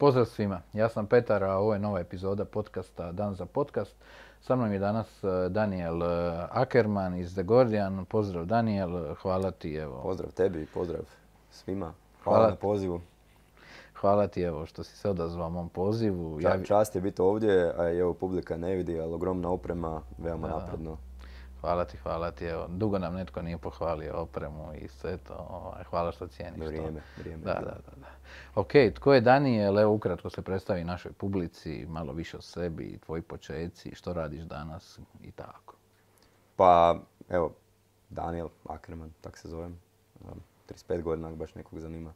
Pozdrav svima, ja sam Petar, a ovo je nova epizoda podcasta Dan za podcast. Sa mnom je danas e, Daniel e, Ackerman iz The Guardian. Pozdrav Daniel, hvala ti evo. Pozdrav tebi, pozdrav svima. Hvala, na pozivu. Hvala ti evo što si se odazvao mom pozivu. Ja... Čast je biti ovdje, a evo publika ne vidi, ali ogromna oprema, veoma napredno. Hvala ti, hvala ti. Evo, dugo nam netko nije pohvalio opremu i sve to. Ovaj, hvala što cijeniš vrijeme, Vrijeme, da, da, da, da. Ok, tko je Daniel? Evo ukratko se predstavi našoj publici, malo više o sebi, tvoji počeci, što radiš danas i tako. Pa, evo, Daniel Ackerman, tak se zovem. 35 godina, ako baš nekog zanima.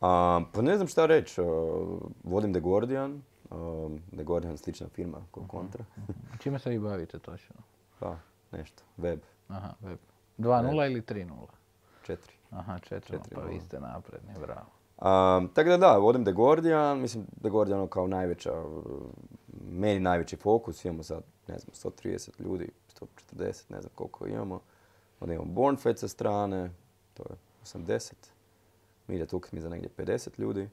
A, pa ne znam šta reći. Vodim The Guardian. The Guardian slična firma kao mhm, Kontra. Mhm. Čime se vi bavite točno? Pa, nešto, web. Aha, web. 2.0 ili 3.0? 4. Aha, 4.0, pa vi ste napredni, bravo. Um, tako da da, vodim The Guardian, mislim The Guardian ono kao najveća, meni najveći fokus, imamo sad, ne znam, 130 ljudi, 140, ne znam koliko imamo. Onda imamo Bornfed sa strane, to je 80. Media Toolkit mi za negdje 50 ljudi.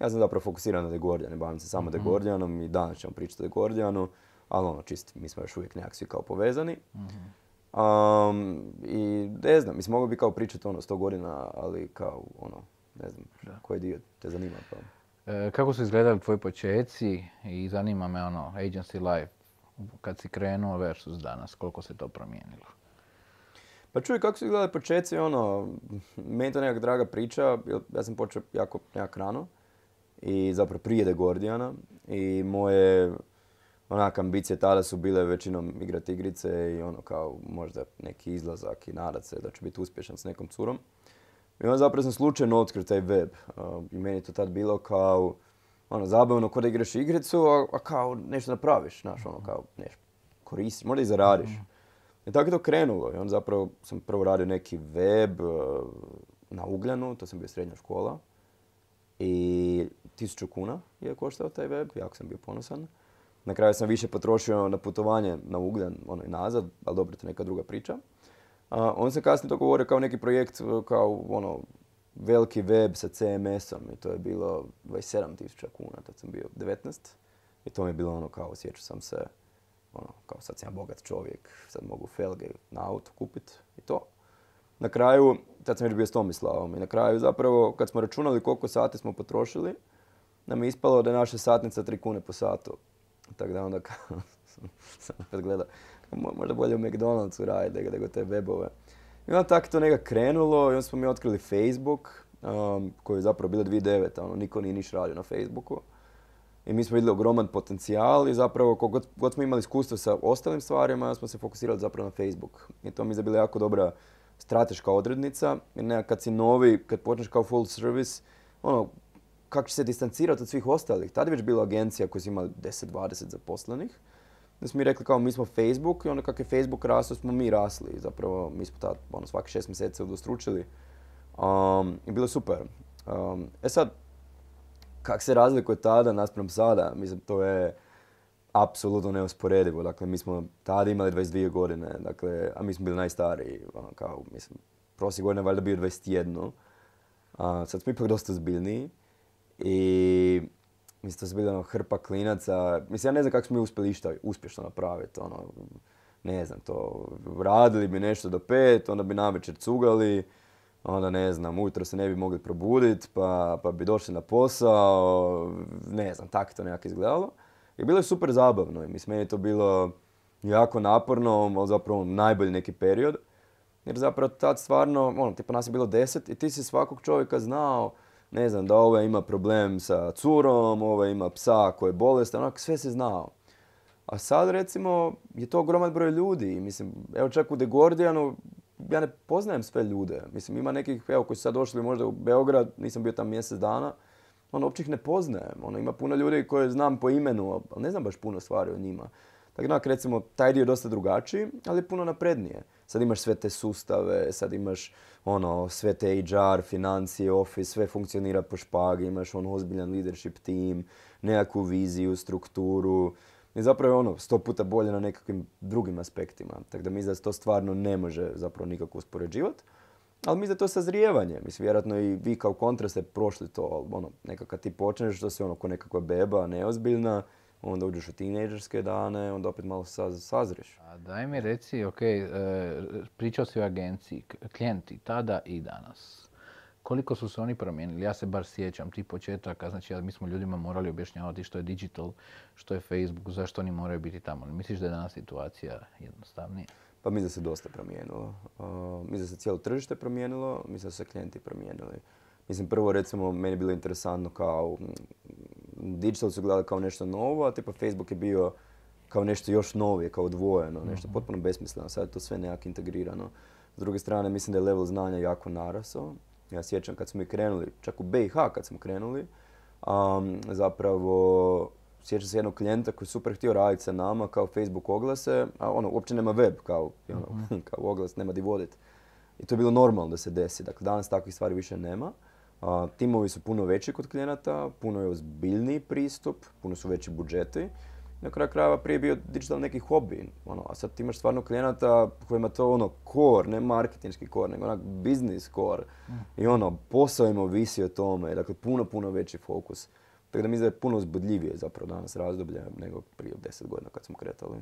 Ja sam zapravo fokusiran na The Guardian, bavim se samo mm-hmm. The Guardianom i danas ćemo pričati o The Guardianu ali ono, čist, mi smo još uvijek nekak svi kao povezani. Um, I ne znam, mislim, mogu bi kao pričati ono sto godina, ali kao ono, ne znam, da. koji dio te zanima pa. E, kako su izgledali tvoji počeci i zanima me ono, agency life, kad si krenuo versus danas, koliko se to promijenilo? Pa čuj, kako su izgledali počeci, ono, meni je to nekak draga priča, ja sam počeo jako nekak rano i zapravo prije The Gordiana i moje onak ambicije tada su bile većinom igrati igrice i ono kao možda neki izlazak i nadat se da ću biti uspješan s nekom curom. I onda zapravo sam slučajno otkrio taj web. I meni je to tad bilo kao ono, zabavno kod da igraš igricu, a, kao nešto napraviš, znaš, ono kao nešto koristiš, možda i zaradiš. Mhm. I tako je to krenulo. I onda zapravo sam prvo radio neki web na Ugljanu, to sam bio srednja škola. I tisuću kuna je koštao taj web, jako sam bio ponosan. Na kraju sam više potrošio na putovanje na Ugljan, ono i nazad, ali dobro, to je neka druga priča. on se kasnije dogovorio kao neki projekt, kao ono, veliki web sa CMS-om i to je bilo 27.000 kuna, tad sam bio 19. I to mi je bilo ono kao, osjećao sam se, ono, kao sad sam ja bogat čovjek, sad mogu felge na auto kupiti i to. Na kraju, tad sam još bio s Tomislavom i na kraju zapravo kad smo računali koliko sati smo potrošili, nam je ispalo da je naša satnica 3 kune po satu. Tako da onda sam opet gledao, možda bolje u McDonald'su raditi nego te webove. I onda tako to nekako krenulo i onda smo mi otkrili Facebook, um, koji je zapravo bilo 2009. Ono, niko nije niš radio na Facebooku. I mi smo vidjeli ogroman potencijal i zapravo god, god smo imali iskustvo sa ostalim stvarima, smo se fokusirali zapravo na Facebook. I to mi je bila jako dobra strateška odrednica. Jer nekak kad si novi, kad počneš kao full service, ono, kako će se distancirati od svih ostalih. Tada je već bila agencija koja su imali 10-20 zaposlenih. Da smo mi rekli kao mi smo Facebook i onda kako je Facebook rastao smo mi rasli. Zapravo mi smo tad ono, svaki šest mjeseci udostručili. Um, I bilo je super. Um, e sad, kak se razlikuje tada naspram sada, mislim to je apsolutno neusporedivo. Dakle, mi smo tada imali 22 godine, dakle, a mi smo bili najstariji. Ono, kao, mislim, prosjek godine valjda bio 21. A, sad smo ipak dosta zbiljniji. I mislim, to su bili ono hrpa klinaca. Mislim, ja ne znam kako smo mi uspjeli išta uspješno napraviti. Ono, ne znam, to radili bi nešto do pet, onda bi navečer cugali, onda ne znam, ujutro se ne bi mogli probuditi, pa, pa bi došli na posao, ne znam, tako to nekako izgledalo. I bilo je super zabavno i mislim, meni je to bilo jako naporno, ali zapravo najbolji neki period. Jer zapravo tad stvarno, ono, tipa nas je bilo deset i ti si svakog čovjeka znao, ne znam, da ovaj ima problem sa curom, ovaj ima psa koji je bolestan, onak sve se znao. A sad recimo je to ogroman broj ljudi. Mislim, evo čak u The Guardianu ja ne poznajem sve ljude. Mislim, ima nekih, evo, koji su sad došli možda u Beograd, nisam bio tam mjesec dana, ono, uopće ih ne poznajem. Ono, ima puno ljudi koje znam po imenu, ali ne znam baš puno stvari o njima. Da, recimo, taj dio je dosta drugačiji, ali puno naprednije. Sad imaš sve te sustave, sad imaš ono, sve te HR, financije, office, sve funkcionira po špagi, imaš on ozbiljan leadership team, nekakvu viziju, strukturu. I zapravo je ono sto puta bolje na nekakvim drugim aspektima. Tako da mi da to stvarno ne može zapravo nikako uspoređivati. ali da je to sazrijevanje. Mislim, vjerojatno i vi kao kontra ste prošli to, ono, nekako ti počneš, to si ono ko nekakva beba, neozbiljna, onda uđeš u tinejdžerske dane, onda opet malo saz, sazriš. A daj mi reci, ok, e, pričao si o agenciji, klijenti tada i danas. Koliko su se oni promijenili? Ja se bar sjećam tih početaka, znači mi smo ljudima morali objašnjavati što je digital, što je Facebook, zašto oni moraju biti tamo. Misliš da je danas situacija jednostavnija? Pa mislim da se dosta promijenilo. Uh, mislim da se cijelo tržište promijenilo, mislim da su se klijenti promijenili. Mislim, prvo recimo, meni je bilo interesantno kao, digital su gledali kao nešto novo, a tipa Facebook je bio kao nešto još novije, kao odvojeno, nešto potpuno besmisleno, sad je to sve nekako integrirano. S druge strane, mislim da je level znanja jako narasao. Ja sjećam kad smo mi krenuli, čak u BiH kad smo krenuli, um, zapravo sjećam se jednog klijenta koji je super htio raditi sa nama kao Facebook oglase, a ono, uopće nema web kao, ono, kao oglas, nema di vodit. I to je bilo normalno da se desi. Dakle, danas takvih stvari više nema. A, timovi su puno veći kod klijenata, puno je ozbiljniji pristup, puno su veći budžeti. Na kraju krajeva prije je bio digital neki hobi, ono, a sad ti imaš stvarno klijenata kojima to ono core, ne marketinški core, nego onak business core. I ono, posao im ovisi o tome, dakle puno, puno veći fokus. Tako da mislim da je puno uzbudljivije zapravo danas razdoblje nego prije 10 godina kad smo kretali.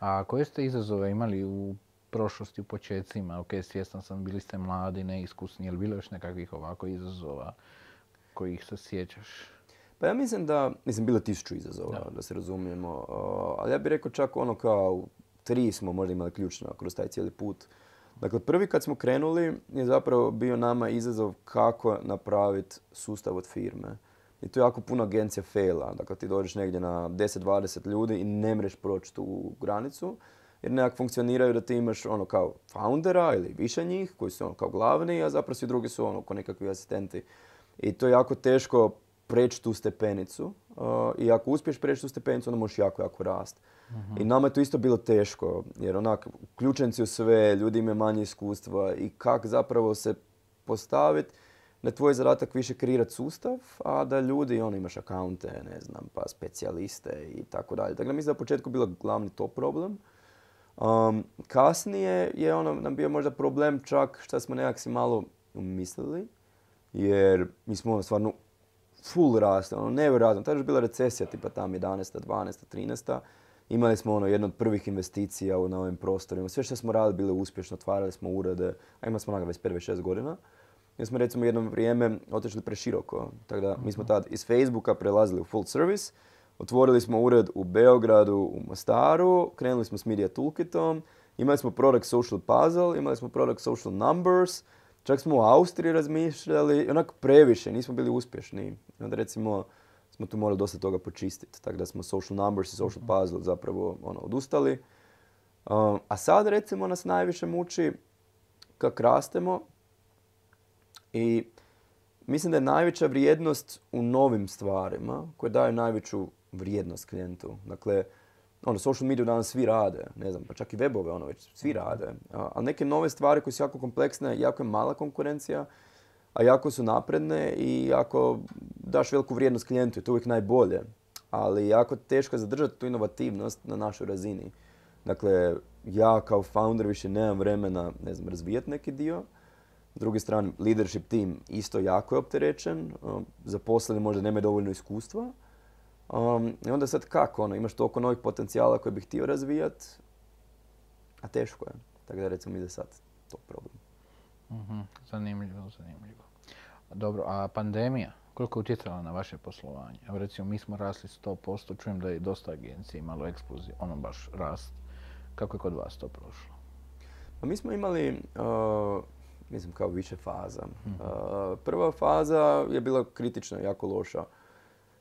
A koje ste izazove imali u prošlosti, u početcima? Ok, svjestan sam, bili ste mladi, neiskusni, je li bilo još nekakvih ovako izazova kojih se sjećaš? Pa ja mislim da, mislim, bilo tisuću izazova, da, se razumijemo, ali ja bih rekao čak ono kao tri smo možda imali ključno kroz taj cijeli put. Dakle, prvi kad smo krenuli je zapravo bio nama izazov kako napraviti sustav od firme. I tu jako puno agencija faila. Dakle, ti dođeš negdje na 10-20 ljudi i ne mreš proći tu granicu. Jer nekak funkcioniraju da ti imaš ono kao foundera ili više njih koji su ono kao glavni, a zapravo svi drugi su ono kao nekakvi asistenti. I to je jako teško preći tu stepenicu. Uh, I ako uspiješ preći tu stepenicu, onda možeš jako, jako rast. I nama je to isto bilo teško, jer onak, uključen si u sve, ljudi imaju manje iskustva i kak zapravo se postaviti da je tvoj zadatak više kreirati sustav, a da ljudi, ono, imaš akaunte, ne znam, pa specijaliste i tako dalje. Dakle, mislim da je u početku bilo glavni to problem. Um, kasnije je ono nam bio možda problem čak šta smo nekak si malo umislili, jer mi smo ono stvarno full raste, ono nevjerojatno. Tada je bila recesija tipa tam 11. 12. 13. Imali smo ono jednu od prvih investicija na ovim prostorima. Sve što smo radili bilo je uspješno, otvarali smo urede, a imali smo naga 25-26 godina. Mi smo recimo jedno vrijeme otišli preširoko. Tako da mi smo tad iz Facebooka prelazili u full service. Otvorili smo ured u Beogradu, u Mostaru, krenuli smo s Media Toolkitom, imali smo product social puzzle, imali smo product social numbers, čak smo u Austriji razmišljali, onak previše, nismo bili uspješni. Onda recimo smo tu morali dosta toga počistiti, tako da smo social numbers i social puzzle zapravo ono, odustali. Um, a sad recimo nas najviše muči kak rastemo i mislim da je najveća vrijednost u novim stvarima koje daju najveću vrijednost klijentu. Dakle, ono, social media danas svi rade, ne znam, pa čak i webove, ono već svi rade. A, ali neke nove stvari koje su jako kompleksne, jako je mala konkurencija, a jako su napredne i jako daš veliku vrijednost klijentu to je uvijek najbolje. Ali jako teško je zadržati tu inovativnost na našoj razini. Dakle, ja kao founder više nemam vremena, ne znam, razvijati neki dio. S druge strane, leadership team isto jako je opterećen. Zaposleni možda nemaju dovoljno iskustva. Um, I onda sad kako, ono, imaš toliko novih potencijala koje bih htio razvijat, a teško je. Tako da recimo ide sad to problem. Mhm, Zanimljivo, zanimljivo. Dobro, a pandemija, koliko je utjecala na vaše poslovanje? Evo recimo, mi smo rasli 100%, čujem da je dosta agencija imalo eksploziju, ono baš rast. Kako je kod vas to prošlo? Pa mi smo imali, uh, mislim, kao više faza. Uh, prva faza je bila kritična, jako loša.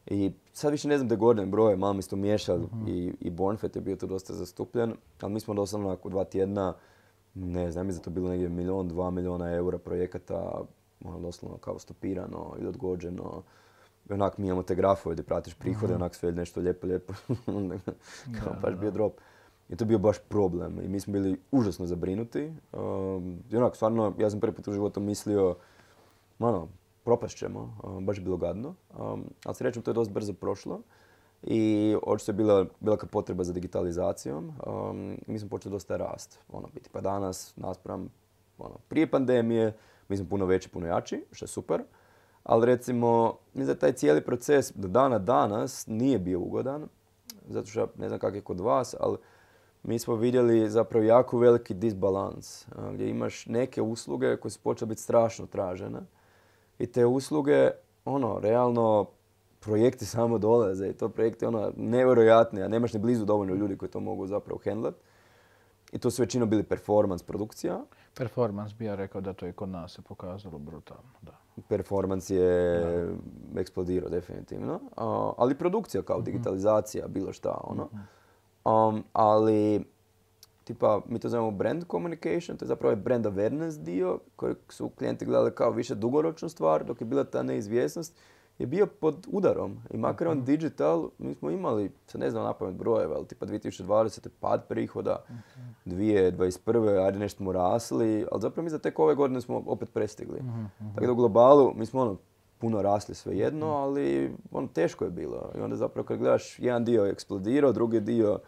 I sad više ne znam da Gordon broje, malo mi se to miješali i, i Bornfet je bio tu dosta zastupljen, ali mi smo doslovno nakon dva tjedna, ne znam, da je to bilo negdje milion, dva miliona eura projekata, ono doslovno kao stopirano ili odgođeno. I onak mi imamo te grafove gdje pratiš prihode, onak sve nešto lijepo, lijepo. kao baš bio drop. I to bio baš problem i mi smo bili užasno zabrinuti. Um, I onak, stvarno, ja sam prvi put u životu mislio, ono, propast ćemo, um, baš bilo gadno. Um, ali srećom to je dosta brzo prošlo i očito je bila velika potreba za digitalizacijom. Um, mi smo počeli dosta rast, ono, biti pa danas, naspram ono, prije pandemije, mi smo puno veći, puno jači, što je super. Ali recimo, mislim da taj cijeli proces do dana danas nije bio ugodan. Zato što ne znam kako je kod vas, ali mi smo vidjeli zapravo jako veliki disbalans. Gdje imaš neke usluge koje su počele biti strašno tražene. I te usluge, ono, realno projekti samo dolaze i to projekti ono nevjerojatni, a nemaš ni blizu dovoljno ljudi koji to mogu zapravo handlat. I to su većinom bili performance produkcija. Performance bi ja rekao da to i kod nas se pokazalo brutalno, da. Performance je eksplodirao definitivno, ali produkcija kao mhm. digitalizacija, bilo šta ono. Mhm. Um, ali tipa, mi to zovemo brand communication, to je zapravo brand awareness dio koji su klijenti gledali kao više dugoročnu stvar, dok je bila ta neizvjesnost je bio pod udarom. I makar on digital, mi smo imali, sad ne znam napamet brojeva, ali tipa 2020. pad prihoda, 2021. ajde nešto smo rasli, ali zapravo mi za tek ove godine smo opet prestigli. Tako da u globalu, mi smo ono, puno rasli svejedno, ali ono, teško je bilo. I onda zapravo kad gledaš, jedan dio je eksplodirao, drugi dio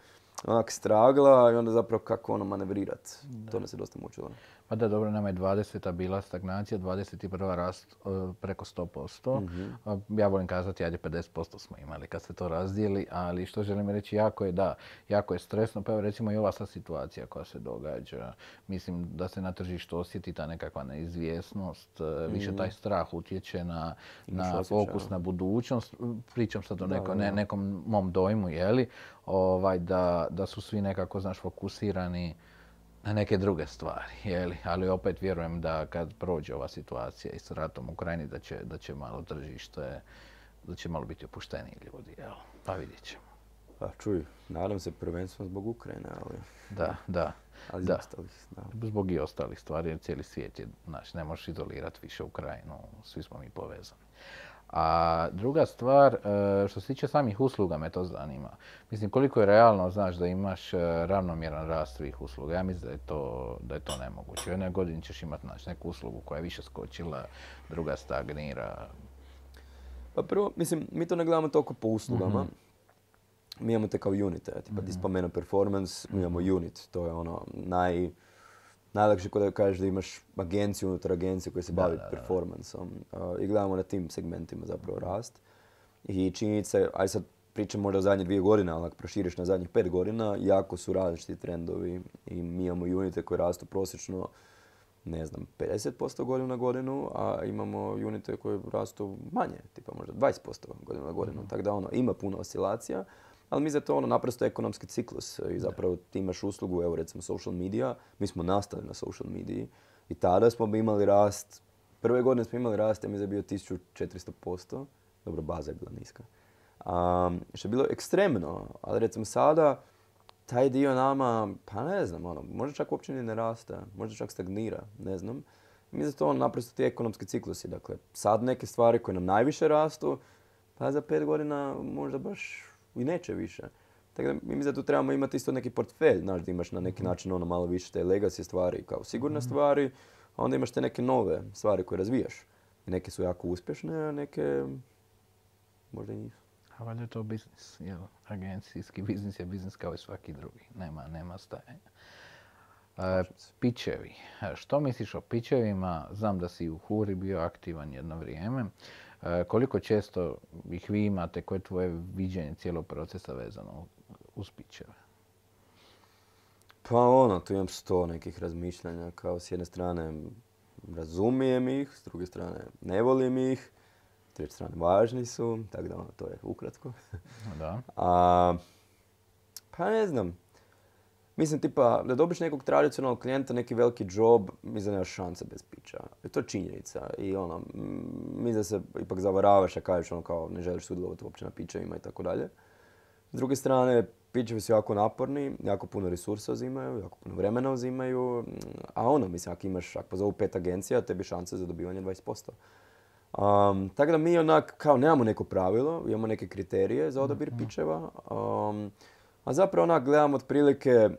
onak stragla i onda zapravo kako ono manevrirat. To nas je dosta mučilo. Pa da, dobro, nama je 20. bila stagnacija, 21. rast e, preko 100%. mm Ja volim kazati, ajde 50% smo imali kad se to razdijeli, ali što želim reći, jako je, da, jako je stresno. Pa evo recimo i ova sad situacija koja se događa. Mislim da se na tržištu osjeti ta nekakva neizvjesnost, mm više taj strah utječe na, na fokus na budućnost. Pričam sad o neko, ne, nekom mom dojmu, jeli, ovaj, da, da su svi nekako, znaš, fokusirani na neke druge stvari, jeli? ali opet vjerujem da kad prođe ova situacija i s ratom u Ukrajini da će, da će malo tržište, da će malo biti opušteniji ljudi, jel? pa vidjet ćemo. Pa čuj, nadam se prvenstveno zbog Ukrajine, ali... Da, da. Ali da. Ostalih, da. Zbog i ostalih stvari, jer cijeli svijet je, znači, ne možeš izolirati više Ukrajinu, svi smo mi povezani. A druga stvar, e, što se tiče samih usluga me to zanima. Mislim, koliko je realno, znaš, da imaš e, ravnomjeran rast svih usluga. Ja mislim da je to, da je to nemoguće. U jednoj godini ćeš imati znači, neku uslugu koja je više skočila, druga stagnira. Pa prvo, mislim, mi to ne gledamo toliko po uslugama. Mhm. Mi imamo te kao unite. Tipa, ti mhm. spomenuo performance, mi imamo unit. To je ono naj najlakše kod da kažeš da imaš agenciju unutar agencije koja se bavi performansom i gledamo na tim segmentima zapravo rast. I činjenica je, aj sad pričam možda o zadnje dvije godine, ali ako proširiš na zadnjih pet godina, jako su različiti trendovi i mi imamo unite koje rastu prosječno ne znam, 50% godinu na godinu, a imamo unite koje rastu manje, tipa možda 20% godinu na godinu. mm Tako da ono, ima puno oscilacija, ali mi za to ono naprosto ekonomski ciklus i zapravo ti imaš uslugu, evo recimo social media, mi smo nastali na social mediji i tada smo imali rast, prve godine smo imali rast, ja mi je bio 1400%, dobro baza je bila niska. Um, što je bilo ekstremno, ali recimo sada taj dio nama, pa ne znam, ono, možda čak uopće ni ne raste, možda čak stagnira, ne znam. Mi za to ono, naprosto ti ekonomski ciklusi, dakle, sad neke stvari koje nam najviše rastu, pa za pet godina možda baš i neće više. Tako da mi mislim da tu trebamo imati isto neki portfelj, znaš, da imaš na neki mhm. način ono malo više te legacy stvari kao sigurne mhm. stvari, a onda imaš te neke nove stvari koje razvijaš. I neke su jako uspješne, a neke možda i nisu. A valjda je to biznis, jel? Agencijski biznis je biznis kao i svaki drugi. Nema, nema stajanja. E, pičevi. E, što misliš o pičevima? Znam da si u Huri bio aktivan jedno vrijeme. E, koliko često ih vi imate, koje je tvoje viđenje cijelog procesa vezano uz pićeve? Pa ono, tu imam sto nekih razmišljanja. Kao s jedne strane razumijem ih, s druge strane ne volim ih, s treće strane važni su, tako da ono, to je ukratko. Da. A, pa ne znam, Mislim, tipa, da dobiš nekog tradicionalnog klijenta, neki veliki job, mislim da nemaš šanse bez pića. I to je činjenica. I ono, mislim da se ipak zavaravaš, a kažeš ono kao ne želiš sudjelovati uopće na pićevima i tako dalje. S druge strane, pićevi su jako naporni, jako puno resursa uzimaju, jako puno vremena uzimaju. A ono, mislim, ako imaš, ako pozovu pet agencija, tebi šanse za dobivanje 20%. Um, tako da mi onak, kao nemamo neko pravilo, imamo neke kriterije za odabir mm pićeva. Um, a zapravo onak gledamo otprilike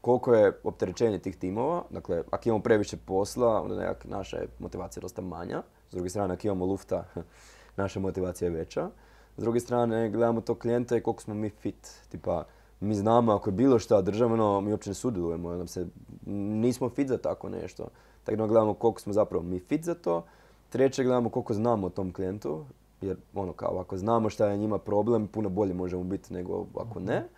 koliko je opterećenje tih timova. Dakle, ako imamo previše posla, onda nekak naša je motivacija dosta manja. S druge strane, ako imamo lufta, naša motivacija je veća. S druge strane, gledamo to klijenta i koliko smo mi fit. Tipa, mi znamo ako je bilo šta državno, mi uopće ne sudjelujemo, nam se, nismo fit za tako nešto. Tako da gledamo koliko smo zapravo mi fit za to. Treće, gledamo koliko znamo o tom klijentu, jer ono kao ako znamo šta je njima problem, puno bolje možemo biti nego ako ne.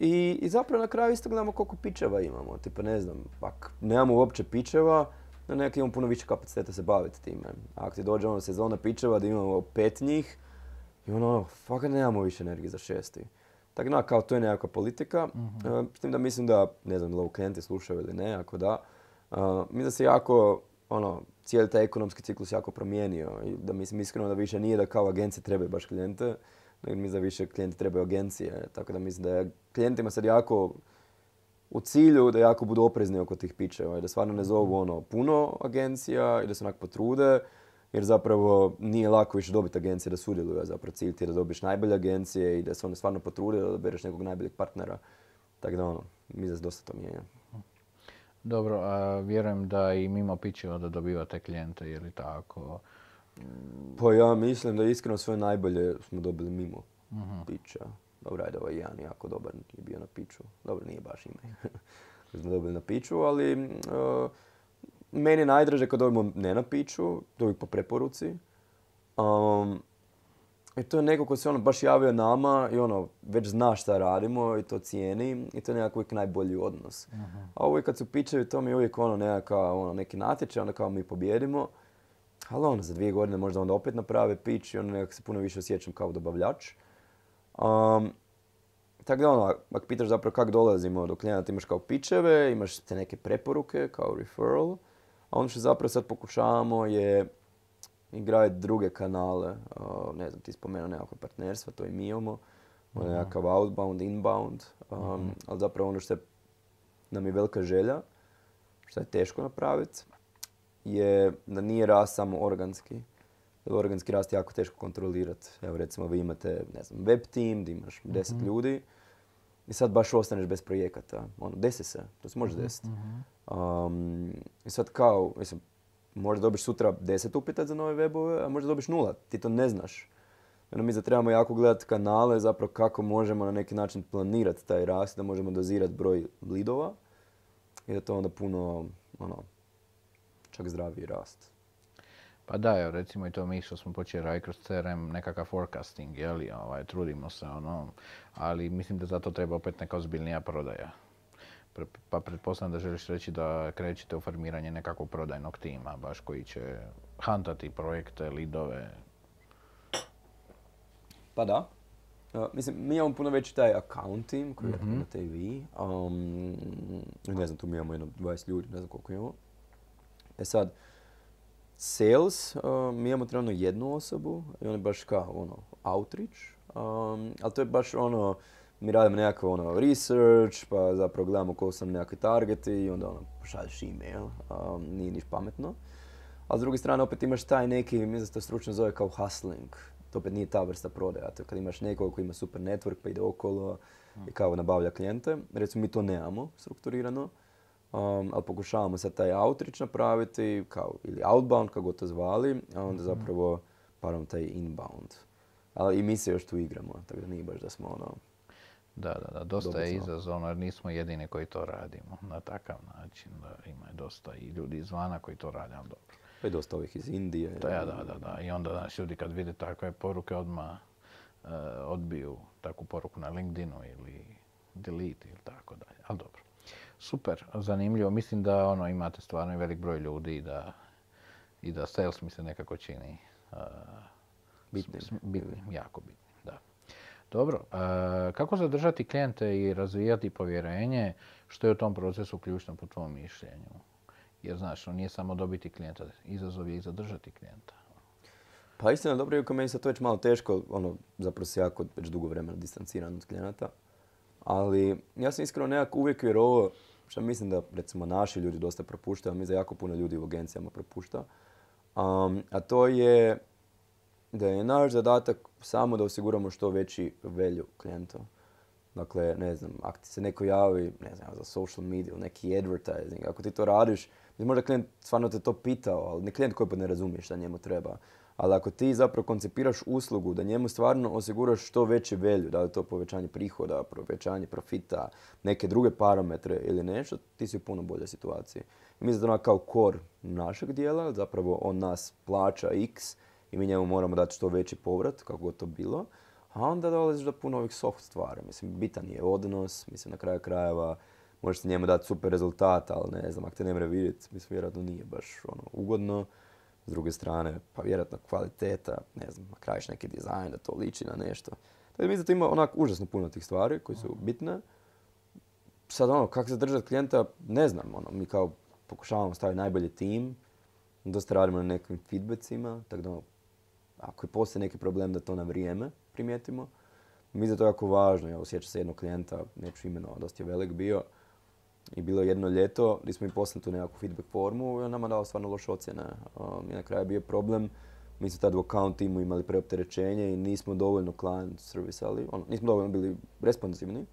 I, I zapravo na kraju isto gledamo koliko pičeva imamo. Tipa ne znam, ako nemamo uopće pičeva, na nekak imamo puno više kapaciteta se baviti time. A ako ti dođe ono sezona pičeva da imamo pet njih, i ono, ono, fakat nemamo više energije za šesti. Tako da, kao to je nekakva politika. Uh, s tim da mislim da, ne znam, da klijenti slušaju ili ne, ako da, uh, mislim da se jako, ono, cijeli taj ekonomski ciklus jako promijenio. I da mislim iskreno da više nije da kao agencije trebaju baš klijente, mislim da više klijenti trebaju agencije. Tako da mislim da je klijentima sad jako u cilju da jako budu oprezni oko tih pičeva i da stvarno ne zovu ono puno agencija i da se onak potrude jer zapravo nije lako više dobiti agencije da sudjeluju, a zapravo cilj ti je da dobiješ najbolje agencije i da se one stvarno potrude da dobereš nekog najboljeg partnera. Tako da ono, mi se dosta to mijenja. Dobro, a vjerujem da i mimo pićeva da dobivate klijente, je li tako? Pa ja mislim da iskreno sve najbolje smo dobili mimo uh pića. Dobro, ajde, ovaj jedan jako dobar je bio na piću. Dobro, nije baš ime. smo dobili na piću, ali uh, meni je najdraže kad dobijemo ne na piću, to po preporuci. Um, i to je neko ko se ono baš javio nama i ono već zna šta radimo i to cijeni i to je nekako uvijek najbolji odnos. A uvijek kad su pićevi to mi je uvijek ono, nekaka, ono neki natječaj, onda kao mi pobjedimo. Ali ono, za dvije godine možda onda opet naprave pić i onda nekako se puno više osjećam kao dobavljač. Um, tako da ono, ako pitaš zapravo kako dolazimo do klijenata, imaš kao pičeve, imaš te neke preporuke kao referral. A ono što zapravo sad pokušavamo je igravati druge kanale. ne znam, ti spomenuo nekakve partnerstva, to i mi imamo. uh Nekakav outbound, inbound. Um, mhm. Ali zapravo ono što je, nam je velika želja, što je teško napraviti, je da nije rast samo organski. Jer organski rast je jako teško kontrolirati. Evo recimo vi imate, ne znam, web team gdje imaš deset mhm. ljudi i sad baš ostaneš bez projekata. Ono, desi se, to se može mhm, desiti. Um, I sad kao, mislim, možda dobiš sutra deset upita za nove webove, a možda dobiš nula. Ti to ne znaš. Ono, mi trebamo jako gledati kanale, zapravo kako možemo na neki način planirati taj rast, da možemo dozirati broj lidova i da to onda puno, ono, čak zdraviji rast. Pa da, evo, recimo i to mi što smo počeli raditi kroz CRM, nekakav forecasting, jeli, ovaj, trudimo se, ono, ali mislim da zato treba opet neka ozbiljnija prodaja. Pa pretpostavljam da želiš reći da krećete u formiranje nekakvog prodajnog tima, baš koji će hantati projekte, lidove. Pa da. Uh, mislim, mi imamo puno veći taj account team koji mm-hmm. imate i vi. Um, ne znam, tu mi imamo jedno 20 ljudi, ne znam koliko imamo. E sad, sales, uh, mi imamo trenutno jednu osobu i on je baš kao ono, outreach. Um, ali to je baš ono, mi radimo nekakav ono research, pa zapravo gledamo koliko sam nekakvi targeti i onda ono pošalješ email, um, nije niš pametno. A s druge strane opet imaš taj neki, mislim se to stručno zove kao hustling. To opet nije ta vrsta prodaja. To kad imaš nekog koji ima super network pa ide okolo i kao nabavlja klijente. Recimo mi to nemamo strukturirano. Um, ali pokušavamo sad taj outreach napraviti, kao, ili outbound, kako to zvali, a onda mhm. zapravo parom taj inbound. Ali i mi se još tu igramo, tako da nije baš da smo ono, da, da, da, dosta je izazovno jer nismo jedini koji to radimo na takav način. Da ima dosta i ljudi izvana koji to rade, ali dobro. Pa i dosta ovih iz Indije. Da, da, da, da. I onda znači, ljudi kad vide takve poruke odmah uh, odbiju takvu poruku na LinkedInu ili delete ili tako dalje. Ali dobro. Super, zanimljivo. Mislim da ono imate stvarno velik broj ljudi i da, i da sales mi se nekako čini uh, bitnim. bitnim, jako bitnim. Dobro, kako zadržati klijente i razvijati povjerenje, što je u tom procesu ključno po tvom mišljenju? Jer znaš, on nije samo dobiti klijenta, izazov je i zadržati klijenta. Pa istina, dobro, iako meni se to već malo teško, ono, zapravo se jako već dugo vremena distanciran od klijenata. Ali ja sam iskreno nekako uvijek vjerovao, što mislim da recimo naši ljudi dosta propuštaju, a mi za jako puno ljudi u agencijama propušta. a to je da je naš zadatak samo da osiguramo što veći velju klijentu. Dakle, ne znam, ako ti se neko javi, ne znam, za social media, neki advertising, ako ti to radiš, možda klijent stvarno te to pitao, ali ne klijent koji pa ne razumije šta njemu treba. Ali ako ti zapravo koncipiraš uslugu da njemu stvarno osiguraš što veći velju, da li to povećanje prihoda, povećanje profita, neke druge parametre ili nešto, ti si u puno bolje situaciji. I mislim da kao core našeg dijela, zapravo on nas plaća x i mi njemu moramo dati što veći povrat, kako god to bilo. A onda dolaziš do puno ovih soft stvari. Mislim, bitan je odnos, mislim, na kraju krajeva možeš njemu dati super rezultat, ali ne znam, ako te ne mre vidjeti, mislim, vjerojatno nije baš ono, ugodno. S druge strane, pa vjerojatno kvaliteta, ne znam, krajiš neki dizajn da to liči na nešto. Tako mislim da to ima onak užasno puno tih stvari koji su bitne. Sad ono, kako zadržati klijenta, ne znam, ono, mi kao pokušavamo staviti najbolji tim, dosta radimo na nekim feedbackima, tako da ono, ako je postoji neki problem da to na vrijeme primijetimo. Mi da to jako važno, ja osjećam se jednog klijenta, neću imenovati, dosta je velik bio, i bilo je jedno ljeto gdje smo im poslali tu nekakvu feedback formu i on nama dao stvarno loše ocjene. Um, I na kraju je bio problem, mi smo tad u account timu imali preopterećenje i nismo dovoljno client servisali, ono, nismo dovoljno bili responsivni.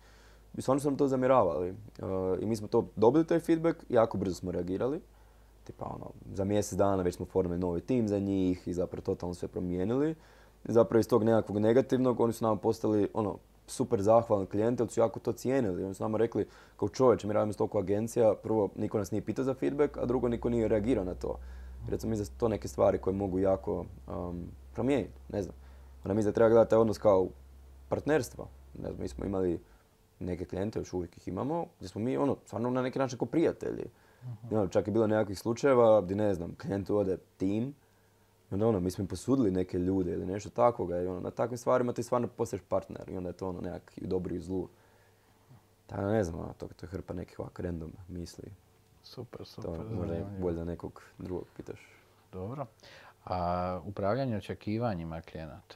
I stvarno nam to zamjeravali. Uh, I mi smo to dobili taj feedback jako brzo smo reagirali. Tipa ono, za mjesec dana već smo formili novi tim za njih i zapravo totalno sve promijenili. I zapravo iz tog nekakvog negativnog oni su nam postali ono, super zahvalni klijenti, oni su jako to cijenili. Oni su nama rekli, kao čovječ, mi radimo s toliko agencija, prvo niko nas nije pitao za feedback, a drugo niko nije reagirao na to. Recimo, mi za to neke stvari koje mogu jako um, promijeniti, ne znam. Ona mi da treba gledati taj odnos kao partnerstvo. Ne znam, mi smo imali neke klijente, još uvijek ih imamo, gdje smo mi ono, stvarno na neki način kao prijatelji. uh čak je bilo nekakvih slučajeva gdje, ne znam, klijent ode tim, i onda ono, mi smo im posudili neke ljude ili nešto takvoga i ono, na takvim stvarima ti stvarno postaješ partner i onda je to ono nekak i dobro i zlu. Tako ne znam, ono, to, to je hrpa nekih ovak random misli. Super, super. To možda je bolje da nekog drugog pitaš. Dobro. A upravljanje očekivanjima klijenata?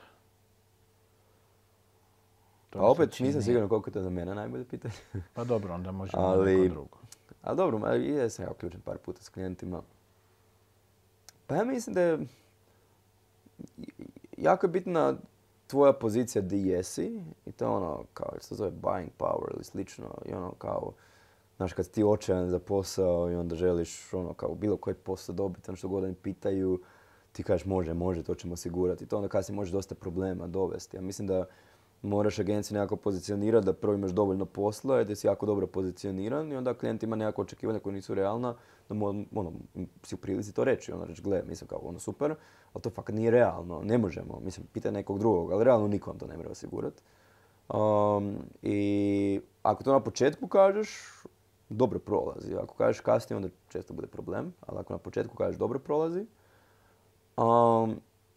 To pa opet nisam siguran koliko je to za mene najbolje pitanje. pa dobro, onda možemo ali, neko drugo. Ali dobro, i sam ja uključen par puta s klijentima. Pa ja mislim da je jako je bitna tvoja pozicija di jesi i to je ono, kao, se zove buying power ili slično i ono kao, znaš, kad ti očajan za posao i onda želiš ono kao bilo koji posao dobiti, ono što god oni pitaju, ti kažeš može, može, to ćemo osigurati. To onda kasnije može dosta problema dovesti. Ja mislim da moraš agenciju nekako pozicionirati da prvo imaš dovoljno posla, da si jako dobro pozicioniran i onda klijent ima nekako očekivanja koja nisu realna, da mu ono, si u prilici to reći. Ono reći, gle, mislim kao ono super, ali to fakat nije realno, ne možemo, mislim, pita nekog drugog, ali realno niko vam to ne može osigurati. Um, I ako to na početku kažeš, dobro prolazi. Ako kažeš kasnije, onda često bude problem, ali ako na početku kažeš dobro prolazi, um,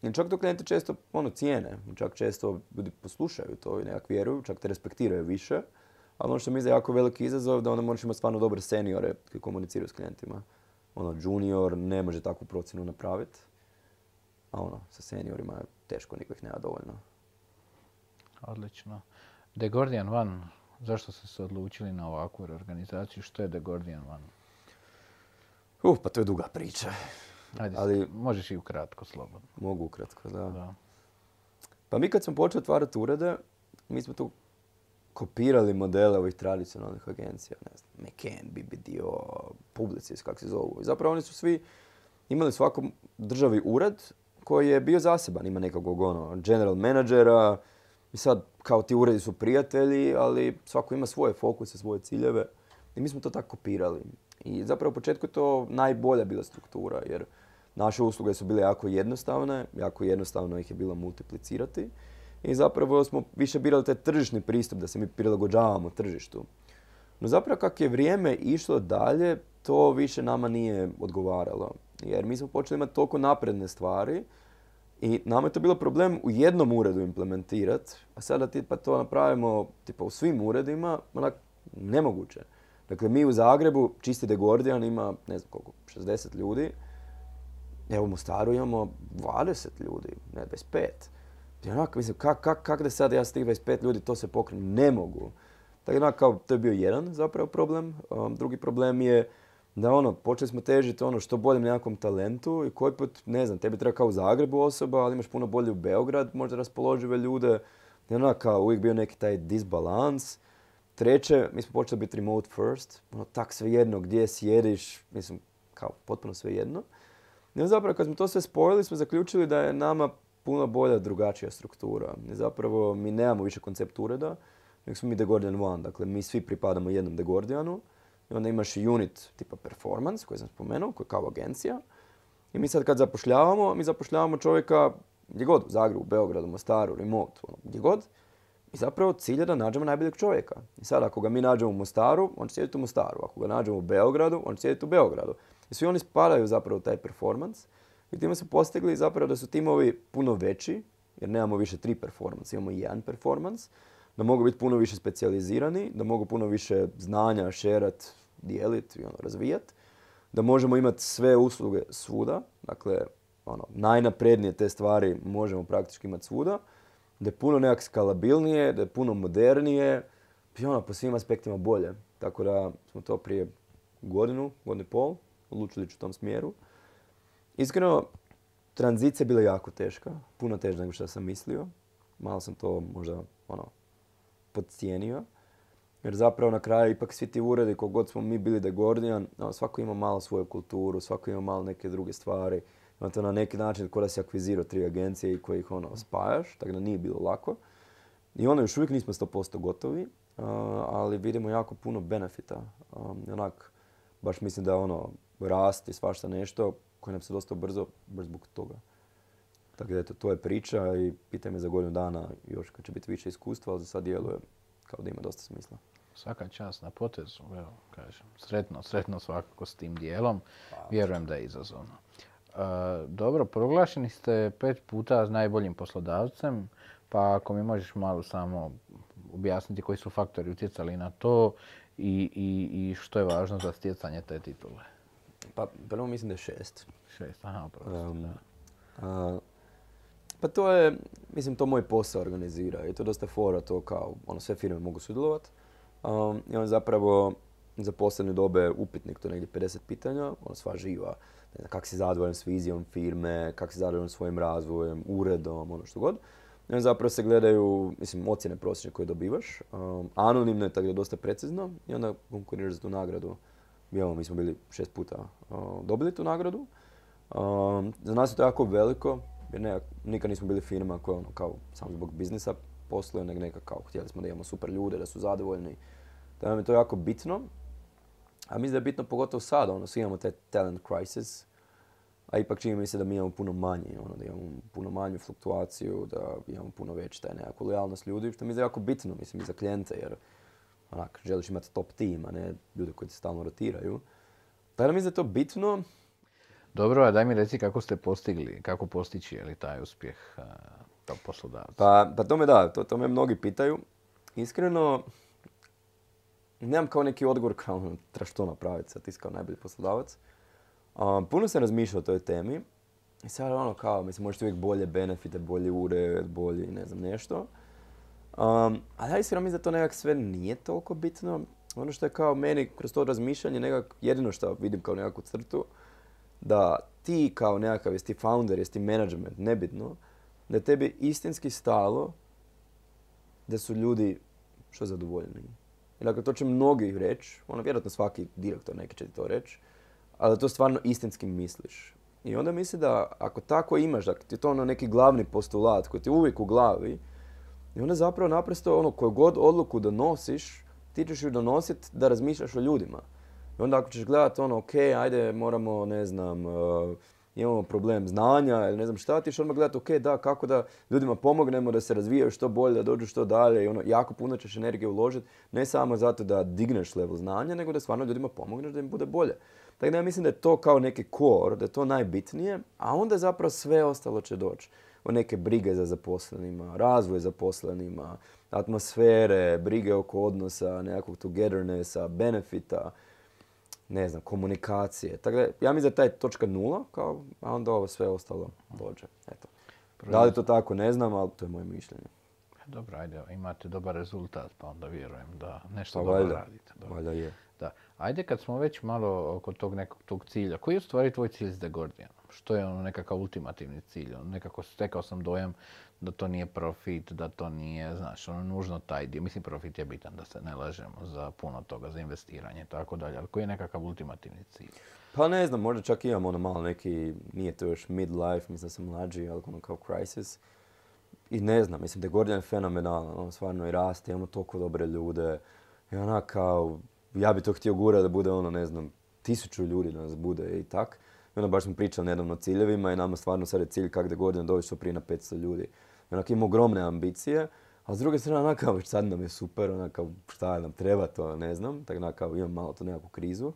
i čak to klijente često ono, cijene, čak često ljudi poslušaju to i nekak vjeruju, čak te respektiraju više. Ali ono što mi je jako veliki izazov da onda moraš imati stvarno dobre seniore koji komuniciraju s klijentima. Ono, junior ne može takvu procjenu napraviti. A ono, sa seniorima je teško, niko ih nema dovoljno. Odlično. The Gordian One, zašto ste se odlučili na ovakvu organizaciju? Što je The Gordian One? Uh, pa to je duga priča. Ajde, ali, možeš i ukratko, slobodno. Mogu ukratko, da. da. Pa mi kad smo počeli otvarati urede, mi smo tu kopirali modele ovih tradicionalnih agencija, ne znam, McCann, BBDO, Publicis, kako se zovu. I zapravo oni su svi imali svakom državi ured koji je bio zaseban. Ima nekog ono, general menadžera i sad kao ti uredi su prijatelji, ali svako ima svoje fokuse, svoje ciljeve. I mi smo to tako kopirali. I zapravo u početku je to najbolja bila struktura, jer Naše usluge su bile jako jednostavne, jako jednostavno ih je bilo multiplicirati i zapravo smo više birali taj tržišni pristup da se mi prilagođavamo tržištu. No zapravo kako je vrijeme išlo dalje, to više nama nije odgovaralo. Jer mi smo počeli imati toliko napredne stvari i nama je to bilo problem u jednom uredu implementirati, a sada ti pa to napravimo tipa u svim uredima, onak nemoguće. Dakle, mi u Zagrebu, čisti de Gordijan ima, ne znam koliko, 60 ljudi, Evo u Mostaru imamo 20 ljudi, ne 25. I onako, mislim, kak, kak, kak da sad ja s tih 25 ljudi to se pokrenem? Ne mogu. Tako da, kao, to je bio jedan zapravo problem. Um, drugi problem je da ono, počeli smo težiti ono što boljem nekakvom talentu i koji put, ne znam, tebi treba kao u Zagrebu osoba, ali imaš puno bolje u Beograd, možda raspoložive ljude. I ono, kao uvijek bio neki taj disbalans. Treće, mi smo počeli biti remote first, ono tak svejedno gdje sjediš, mislim, kao potpuno svejedno. I onda zapravo kad smo to sve spojili smo zaključili da je nama puno bolja drugačija struktura. I zapravo mi nemamo više koncept ureda, nego smo mi The Gordian One. Dakle, mi svi pripadamo jednom The Gordianu. I onda imaš i unit tipa performance koji sam spomenuo, koji je kao agencija. I mi sad kad zapošljavamo, mi zapošljavamo čovjeka gdje god, u Zagrebu, Beogradu, Mostaru, remote, ono, gdje god. I zapravo cilj je da nađemo najboljeg čovjeka. I sad ako ga mi nađemo u Mostaru, on će sjediti u Mostaru. Ako ga nađemo u Beogradu, on će sjediti u Beogradu. Svi oni spadaju zapravo u taj performance. I time su postigli zapravo da su timovi puno veći, jer nemamo više tri performance, imamo jedan performance, da mogu biti puno više specijalizirani, da mogu puno više znanja šerat, dijeliti i ono, razvijati, da možemo imati sve usluge svuda, dakle, ono, najnaprednije te stvari možemo praktički imati svuda, da je puno nekak skalabilnije, da je puno modernije i ono, po svim aspektima bolje. Tako da smo to prije godinu, godinu i pol, odlučili u tom smjeru. Iskreno, tranzicija je bila jako teška, puno teža nego što sam mislio. Malo sam to možda ono, podcijenio. Jer zapravo na kraju ipak svi ti uredi, god smo mi bili The Gordian, ono, svako ima malo svoju kulturu, svako ima malo neke druge stvari. Ono to na neki način kod da si akvizirao tri agencije i koje ih ono spajaš, tako da nije bilo lako. I ono još uvijek nismo 100% gotovi, ali vidimo jako puno benefita. onak, baš mislim da ono, rasti svašta nešto koje nam se dosta brzo, brzo zbog toga. Tako da eto, to je priča i pitaj me za godinu dana još kad će biti više iskustva, ali za sad djeluje kao da ima dosta smisla. Svaka čast na potezu, evo, kažem. Sretno, sretno svakako s tim dijelom. Vjerujem da je izazovno. E, dobro, proglašeni ste pet puta najboljim poslodavcem, pa ako mi možeš malo samo objasniti koji su faktori utjecali na to i, i, i što je važno za stjecanje te titule. Pa prvo mislim da je šest. Šest, aha, um, pa to je, mislim, to moj posao organizira i to je dosta fora, to kao, ono, sve firme mogu sudjelovati. Um, I on zapravo za posebne dobe upitnik, to je negdje 50 pitanja, ono sva živa, ne znam, kak si zadovoljan s vizijom firme, kak si zadovoljan svojim razvojem, uredom, ono što god. I on zapravo se gledaju, mislim, ocjene prosječne koje dobivaš. Um, anonimno je tako da je dosta precizno i onda konkuriraš za tu nagradu Evo, mi smo bili šest puta dobili tu nagradu. za nas je to jako veliko, jer ne, nikad nismo bili firma koja ono, kao samo zbog biznisa posluje, nego neka kao htjeli smo da imamo super ljude, da su zadovoljni. Da nam je to jako bitno. A mislim da je bitno pogotovo sada, ono, svi imamo taj talent crisis, a ipak čini mi se da mi imamo puno manje, ono, da imamo puno manju fluktuaciju, da imamo puno veći taj nekakvu lojalnost ljudi, što mi je jako bitno, mislim, i za klijente, jer onak, želiš imati top tim, a ne ljude koji se stalno rotiraju. Tako da mislim da je to bitno. Dobro, a daj mi reci kako ste postigli, kako postići je li taj uspjeh kao poslodavac? Pa, pa to me da, to, to me mnogi pitaju. Iskreno, nemam kao neki odgovor kao ono, treba što napraviti sad ti kao najbolji poslodavac. puno sam razmišljao o toj temi. I sad ono kao, mislim, možete uvijek bolje benefite, bolji ured, bolji ne znam nešto. Um, ali ja iskreno mislim da to nekak sve nije toliko bitno. Ono što je kao meni kroz to razmišljanje nekak jedino što vidim kao nekakvu crtu, da ti kao nekakav jesi founder, jesi management, nebitno, da tebi istinski stalo da su ljudi što zadovoljni. I dakle, to će mnogi reći, ono vjerojatno svaki direktor neki će ti to reći, ali da to stvarno istinski misliš. I onda misli da ako tako imaš, da ti je to ono neki glavni postulat koji ti je uvijek u glavi, i onda zapravo naprosto ono koju god odluku donosiš, ti ćeš ju donositi da razmišljaš o ljudima. I onda ako ćeš gledati ono, ok, ajde, moramo, ne znam, uh, imamo problem znanja ili ne znam šta, ti ćeš odmah gledati, ok, da, kako da ljudima pomognemo da se razvijaju što bolje, da dođu što dalje i ono, jako puno ćeš energije uložiti, ne samo zato da digneš level znanja, nego da stvarno ljudima pomogneš da im bude bolje. Tako da ja mislim da je to kao neki core, da je to najbitnije, a onda zapravo sve ostalo će doći o neke brige za zaposlenima, razvoj zaposlenima, atmosfere, brige oko odnosa, nekakvog togethernessa, benefita, ne znam, komunikacije. Tako da, ja mislim da je taj točka nula, kao, a onda ovo sve ostalo dođe. Eto. Da li to tako, ne znam, ali to je moje mišljenje. Dobro, ajde, imate dobar rezultat, pa onda vjerujem da nešto pa, dobro radite. Valjda je. Da. Ajde kad smo već malo oko tog nekog tog cilja, koji je u stvari tvoj cilj s The Gordian? Što je ono nekakav ultimativni cilj. Ono, nekako stekao sam dojam da to nije profit, da to nije, znaš, ono nužno taj dio. Mislim, profit je bitan, da se ne lažemo za puno toga, za investiranje i tako dalje, ali koji je nekakav ultimativni cilj? Pa ne znam, možda čak imam ono malo neki, nije to još midlife, mislim da sam mlađi, ali ono kao crisis. I ne znam, mislim da je Gordijan fenomenalan, on stvarno i raste, imamo toliko dobre ljude. I onak kao, ja bi to htio gura da bude ono, ne znam, tisuću ljudi da nas bude i tak. I onda baš smo pričali nedavno o ciljevima i nama stvarno sad je cilj kak da godina dođe što prije na 500 ljudi. I onak imamo ogromne ambicije, a s druge strane onak kao sad nam je super, onak kao šta nam treba to, ne znam. Tako onak kao imam malo to nekakvu krizu.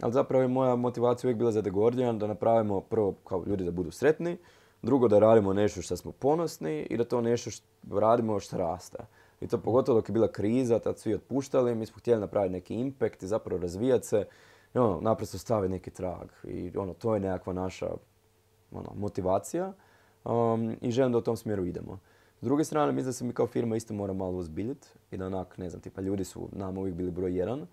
Ali zapravo je moja motivacija uvijek bila za The Guardian da napravimo prvo kao ljudi da budu sretni, drugo da radimo nešto što smo ponosni i da to nešto što radimo što raste. I to pogotovo dok je bila kriza, tad svi otpuštali, mi smo htjeli napraviti neki impact i zapravo razvijati se i ono, naprosto staviti neki trag. I ono, to je nekakva naša ono, motivacija um, i želim da u tom smjeru idemo. S druge strane, mislim da se mi kao firma isto mora malo uzbiljiti i da onak, ne znam, tipa ljudi su nama uvijek bili broj jedan,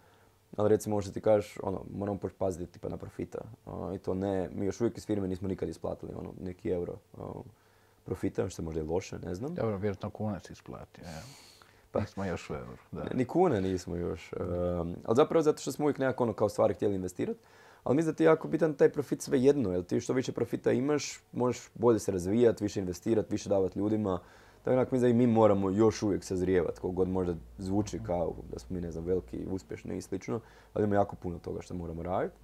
ali recimo možda ti kažeš, ono, moramo paziti tipa na profita. Uh, I to ne, mi još uvijek iz firme nismo nikad isplatili ono, neki euro uh, profita, što je možda i loše, ne znam. Dobro, vjerojatno kuna si isplati. Pa, nismo još u euro. Da. Ni kune nismo još. Um, ali zapravo zato što smo uvijek nekako ono kao stvari htjeli investirati. Ali mislim da ti je jako bitan taj profit sve jedno, jer ti što više profita imaš, možeš bolje se razvijati, više investirati, više davati ljudima. Tako mislim da i mi moramo još uvijek sazrijevati, koliko god možda zvuči kao da smo mi, ne znam, veliki, uspješni i slično, ali ima jako puno toga što moramo raditi.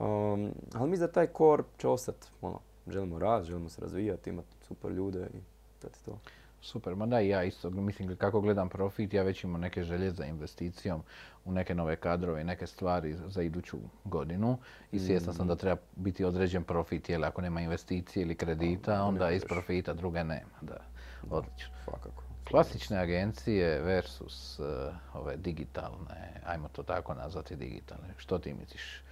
Um, ali mislim da taj core će ostati, ono, želimo rast, želimo se razvijati, imati super ljude i to je to. Super, ma da i ja isto, mislim kako gledam profit, ja već imam neke želje za investicijom u neke nove kadrove i neke stvari za iduću godinu i svjestan sam da treba biti određen profit, jer ako nema investicije ili kredita, onda iz profita druge nema. Da, odlično. Klasične agencije versus uh, ove digitalne, ajmo to tako nazvati digitalne. Što ti misliš?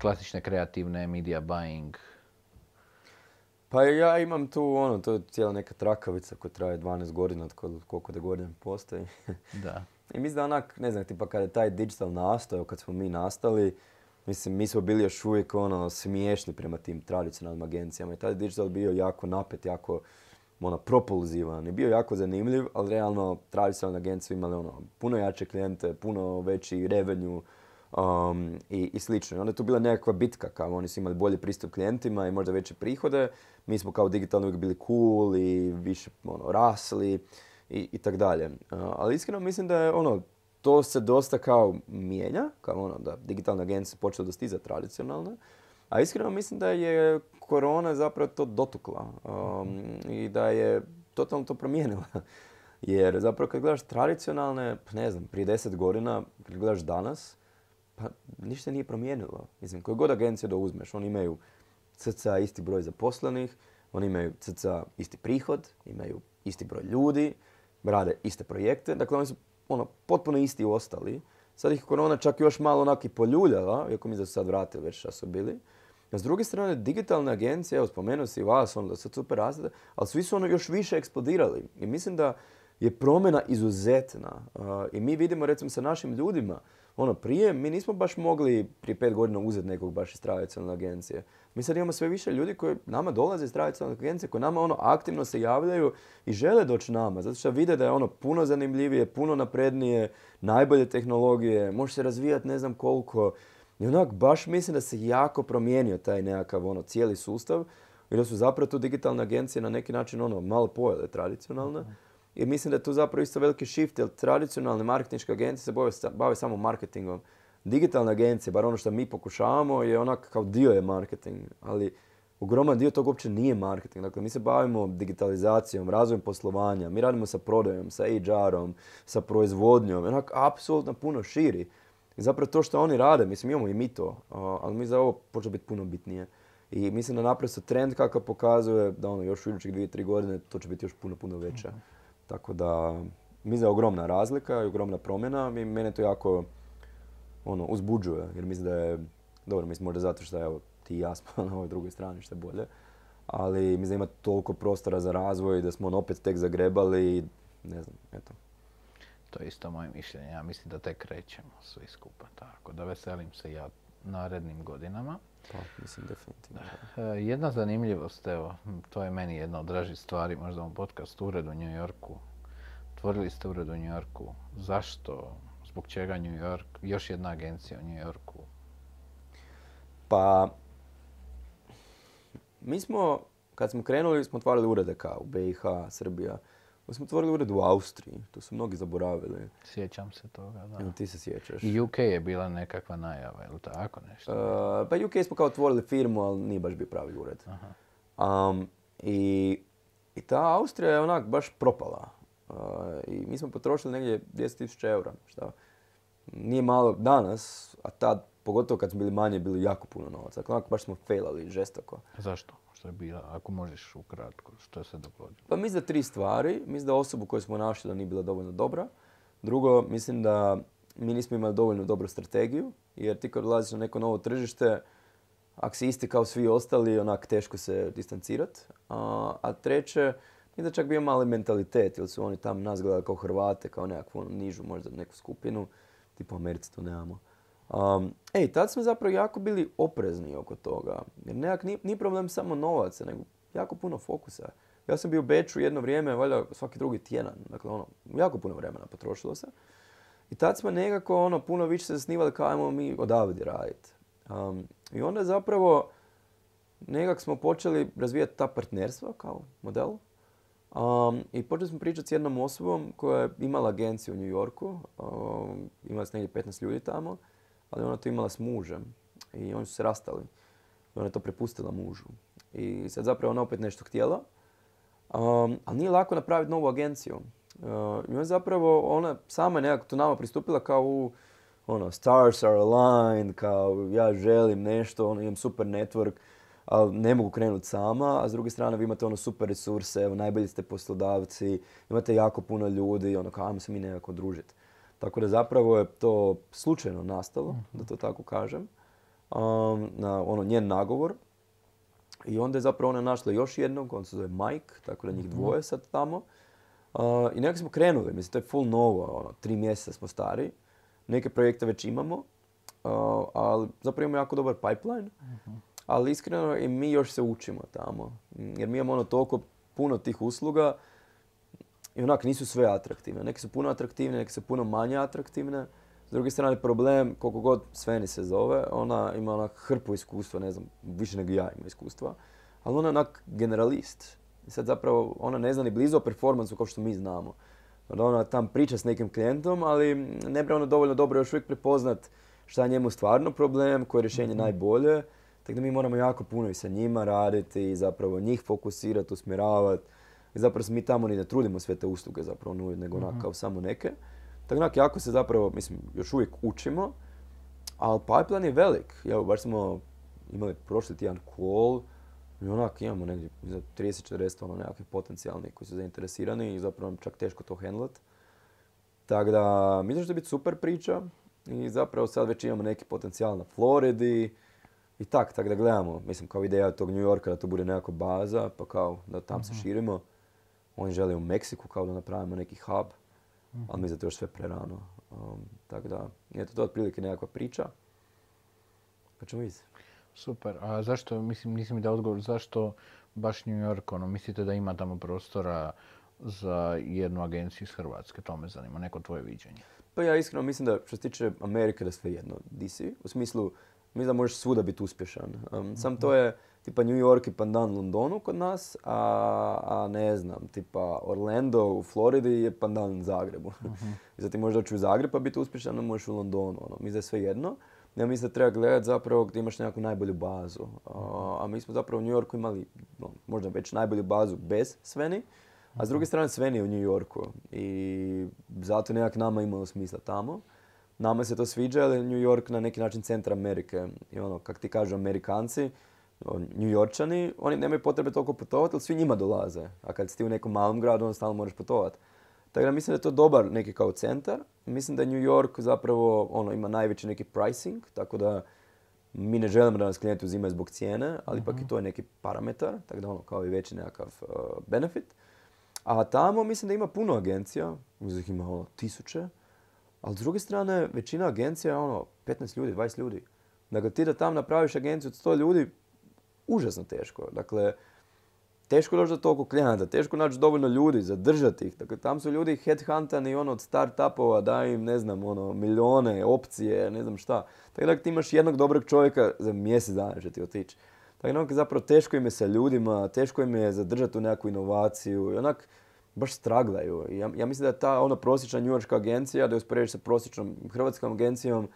Klasične kreativne, media buying, pa ja imam tu ono, to je cijela neka trakavica koja traje 12 godina, koliko da godina postoji. Da. I mislim da onak, ne znam, tipa kada je taj digital nastao, kad smo mi nastali, mislim, mi smo bili još uvijek ono, smiješni prema tim tradicionalnim agencijama i taj digital bio jako napet, jako ono, propulzivan i bio jako zanimljiv, ali realno tradicionalne agencije imale ono, puno jače klijente, puno veći revenue, um, i, i slično. I onda je tu bila nekakva bitka, kao oni su imali bolji pristup klijentima i možda veće prihode. Mi smo kao digitalno uvijek bili cool i više ono, rasli i, i tak dalje. Uh, ali iskreno mislim da je ono, to se dosta kao mijenja, kao ono da digitalne agencije počele dostizati tradicionalne. A iskreno mislim da je korona zapravo to dotukla um, i da je totalno to promijenila. Jer zapravo kad gledaš tradicionalne, ne znam, prije deset godina, kad gledaš danas, pa ništa nije promijenilo. Mislim, koju god agenciju da uzmeš, oni imaju cca isti broj zaposlenih, oni imaju cca isti prihod, imaju isti broj ljudi, rade iste projekte, dakle oni su ono, potpuno isti ostali. Sad ih korona čak još malo onak i poljuljala, iako mi da su sad vratili već šta su bili. A s druge strane, digitalne agencije, evo spomenuo si vas, ono da se super raste, ali svi su ono još više eksplodirali. I mislim da je promjena izuzetna. I mi vidimo recimo sa našim ljudima, ono prije mi nismo baš mogli prije pet godina uzeti nekog baš iz tradicionalne agencije. Mi sad imamo sve više ljudi koji nama dolaze iz tradicionalne agencije, koji nama ono aktivno se javljaju i žele doći nama, zato što vide da je ono puno zanimljivije, puno naprednije, najbolje tehnologije, može se razvijati ne znam koliko. I onak baš mislim da se jako promijenio taj nekakav ono cijeli sustav i da su zapravo tu digitalne agencije na neki način ono malo pojele tradicionalne. I mislim da je tu zapravo isto veliki shift, jer tradicionalne marketinške agencije se bave, bave samo marketingom. Digitalne agencije, bar ono što mi pokušavamo, je onak kao dio je marketing, ali ogroman dio toga uopće nije marketing. Dakle, mi se bavimo digitalizacijom, razvojem poslovanja, mi radimo sa prodajom, sa HR-om, sa proizvodnjom, onak apsolutno puno širi. I zapravo to što oni rade, mislim imamo i mi to, ali mi za ovo počne biti puno bitnije. I mislim da naprosto trend kakav pokazuje da ono još u idućih dvije, tri godine to će biti još puno, puno veća. Tako da, mislim da je ogromna razlika i ogromna promjena i mene to jako ono, uzbuđuje. Jer mislim da je, dobro, mislim možda zato što evo, ti i ja smo na ovoj drugoj strani što je bolje. Ali mislim da ima toliko prostora za razvoj da smo on opet tek zagrebali i ne znam, eto. To je isto moje mišljenje. Ja mislim da tek krećemo svi skupa. Tako da veselim se ja narednim godinama. Pa, mislim, definitivno. E, Jedna zanimljivost, evo, to je meni jedna od dražih stvari, možda u podcastu Ured u New Yorku. Otvorili ste ured u New Yorku. Zašto? Zbog čega New York? Još jedna agencija u New Yorku. Pa, mi smo, kad smo krenuli, smo otvarali urede kao BiH, Srbija. Mi smo otvorili ured u Austriji, to su mnogi zaboravili. Sjećam se toga, da. Evo, ti se sjećaš. I UK je bila nekakva najava, ili tako nešto? Uh, pa UK smo kao otvorili firmu, ali nije baš bio pravi ured. Aha. Um, i, I ta Austrija je onak baš propala. Uh, I mi smo potrošili negdje 10.000 eura. Šta? Nije malo danas, a tad, pogotovo kad smo bili manje, bili jako puno novaca. Dakle, onak baš smo failali žestoko. Zašto? Što je bila, ako možeš ukratko, što se dogodilo? Pa mislim da tri stvari. Mislim da osobu koju smo našli da nije bila dovoljno dobra. Drugo, mislim da mi nismo imali dovoljno dobru strategiju, jer ti kad ulaziš na neko novo tržište, ako si isti kao svi ostali, onak teško se distancirat. A, a treće, mislim da čak bio mali mentalitet, jer su oni tam nas gledali kao Hrvate, kao nekakvu ono, nižu možda neku skupinu, tipu u Americi to nemamo. Um, ej, tad smo zapravo jako bili oprezni oko toga. Jer nekak nije, nije problem samo novaca, nego jako puno fokusa. Ja sam bio u Beču jedno vrijeme, valjda svaki drugi tjedan. Dakle, ono, jako puno vremena potrošilo se. I tad smo nekako ono, puno više se zasnivali kao ajmo mi odavde raditi. Um, I onda zapravo nekak smo počeli razvijati ta partnerstva kao model. Um, I počeli smo pričati s jednom osobom koja je imala agenciju u New Yorku. Um, imala se negdje 15 ljudi tamo, ali ona to imala s mužem. I oni su se rastali. I ona je to prepustila mužu. I sad zapravo ona opet nešto htjela. Um, ali nije lako napraviti novu agenciju. Uh, I onda zapravo ona sama je nekako to nama pristupila kao u ono, stars are aligned, kao ja želim nešto, ono, imam super network, ali ne mogu krenuti sama, a s druge strane vi imate ono super resurse, evo, najbolji ste poslodavci, imate jako puno ljudi, ono, kao ajmo se mi nekako družiti. Tako da zapravo je to slučajno nastalo, da to tako kažem, um, na ono, njen nagovor. I onda je zapravo ona našla još jednog, on se zove Mike, tako da njih dvoje sad tamo. Uh, I nekako smo krenuli, mislim, to je full novo, ono, tri mjeseca smo stari. Neke projekte već imamo, uh, ali zapravo imamo jako dobar pipeline. Ali iskreno i mi još se učimo tamo. Jer mi imamo ono toliko puno tih usluga i onak nisu sve atraktivne. Neke su puno atraktivne, neke su puno manje atraktivne. S druge strane problem, koliko god Sveni se zove, ona ima onak hrpu iskustva, ne znam, više nego ja ima iskustva. Ali ona je onak generalist. I sad zapravo ona ne zna ni blizu o performansu kao što mi znamo. Onda ona tam priča s nekim klijentom, ali ne bi ono dovoljno dobro još uvijek prepoznat šta je njemu stvarno problem, koje je rješenje najbolje. Tako da mi moramo jako puno i sa njima raditi i zapravo njih fokusirati, usmjeravati. I zapravo mi tamo ni ne trudimo sve te usluge zapravo nuditi, nego onak kao samo neke. Tako onak jako se zapravo, mislim, još uvijek učimo, ali pipeline je velik. Evo, baš smo imali prošli tjedan call i onak imamo negdje za 30-40 ono nekakvih potencijalnih koji su zainteresirani i zapravo nam čak teško to handlat. Tako da, mislim da će biti super priča i zapravo sad već imamo neki potencijal na Floridi i tak, tako da gledamo, mislim kao ideja tog New Yorka da to bude nekako baza, pa kao da tam se širimo. Oni žele u Meksiku kao da napravimo neki hub, ali mislim da je to još sve prerano. Um, tako da, eto, to je otprilike nekakva priča. Pa ćemo vidjeti. Super. A zašto, mislim, nisam mi dao odgovor, zašto baš New York, ono, mislite da ima tamo prostora za jednu agenciju iz Hrvatske? To me zanima, neko tvoje viđenje. Pa ja iskreno mislim da što se tiče Amerike da sve jedno di si. U smislu, mislim da možeš svuda biti uspješan. Um, Sam to je tipa New York i pandan Londonu kod nas, a, a ne znam, tipa Orlando u Floridi je pandan Zagrebu. I sad ti možeš doći u Zagreb pa biti uspješan, možeš u Londonu. Ono. Da je sve jedno. Ja mislim da treba gledati zapravo gdje imaš nekakvu najbolju bazu. A, a mi smo zapravo u New Yorku imali no, možda već najbolju bazu bez Sveni, a s druge strane Sveni je u New Yorku. I zato nekak nama imalo smisla tamo. Nama se to sviđa, je New York na neki način centar Amerike. I ono, kak ti kažu Amerikanci, New Yorkčani, oni nemaju potrebe toliko putovati, ali svi njima dolaze. A kad si ti u nekom malom gradu, onda stalno moraš putovati. Tako da mislim da je to dobar neki kao centar. Mislim da New York zapravo ono, ima najveći neki pricing, tako da mi ne želimo da nas klijenti uzimaju zbog cijene, ali ipak i to je neki parametar, tako da ono kao i veći nekakav uh, benefit. A tamo mislim da ima puno agencija, da ih ima ono tisuće, ali s druge strane većina agencija je ono 15 ljudi, 20 ljudi. Dakle, ti da tam napraviš agenciju od 100 ljudi, užasno teško. Dakle, teško doći do toliko klijenata, teško naći dovoljno ljudi, zadržati ih. Dakle, tam su ljudi headhuntani ono, od start-upova, daj im, ne znam, ono, milijone, opcije, ne znam šta. Tako da ti imaš jednog dobrog čovjeka za mjesec dana će ti otići. Tako da zapravo teško im je sa ljudima, teško im je zadržati u nekakvu inovaciju i onak baš straglaju. Ja, ja mislim da je ta ona prosječna njujorška agencija, da je usporediš sa prosječnom hrvatskom agencijom,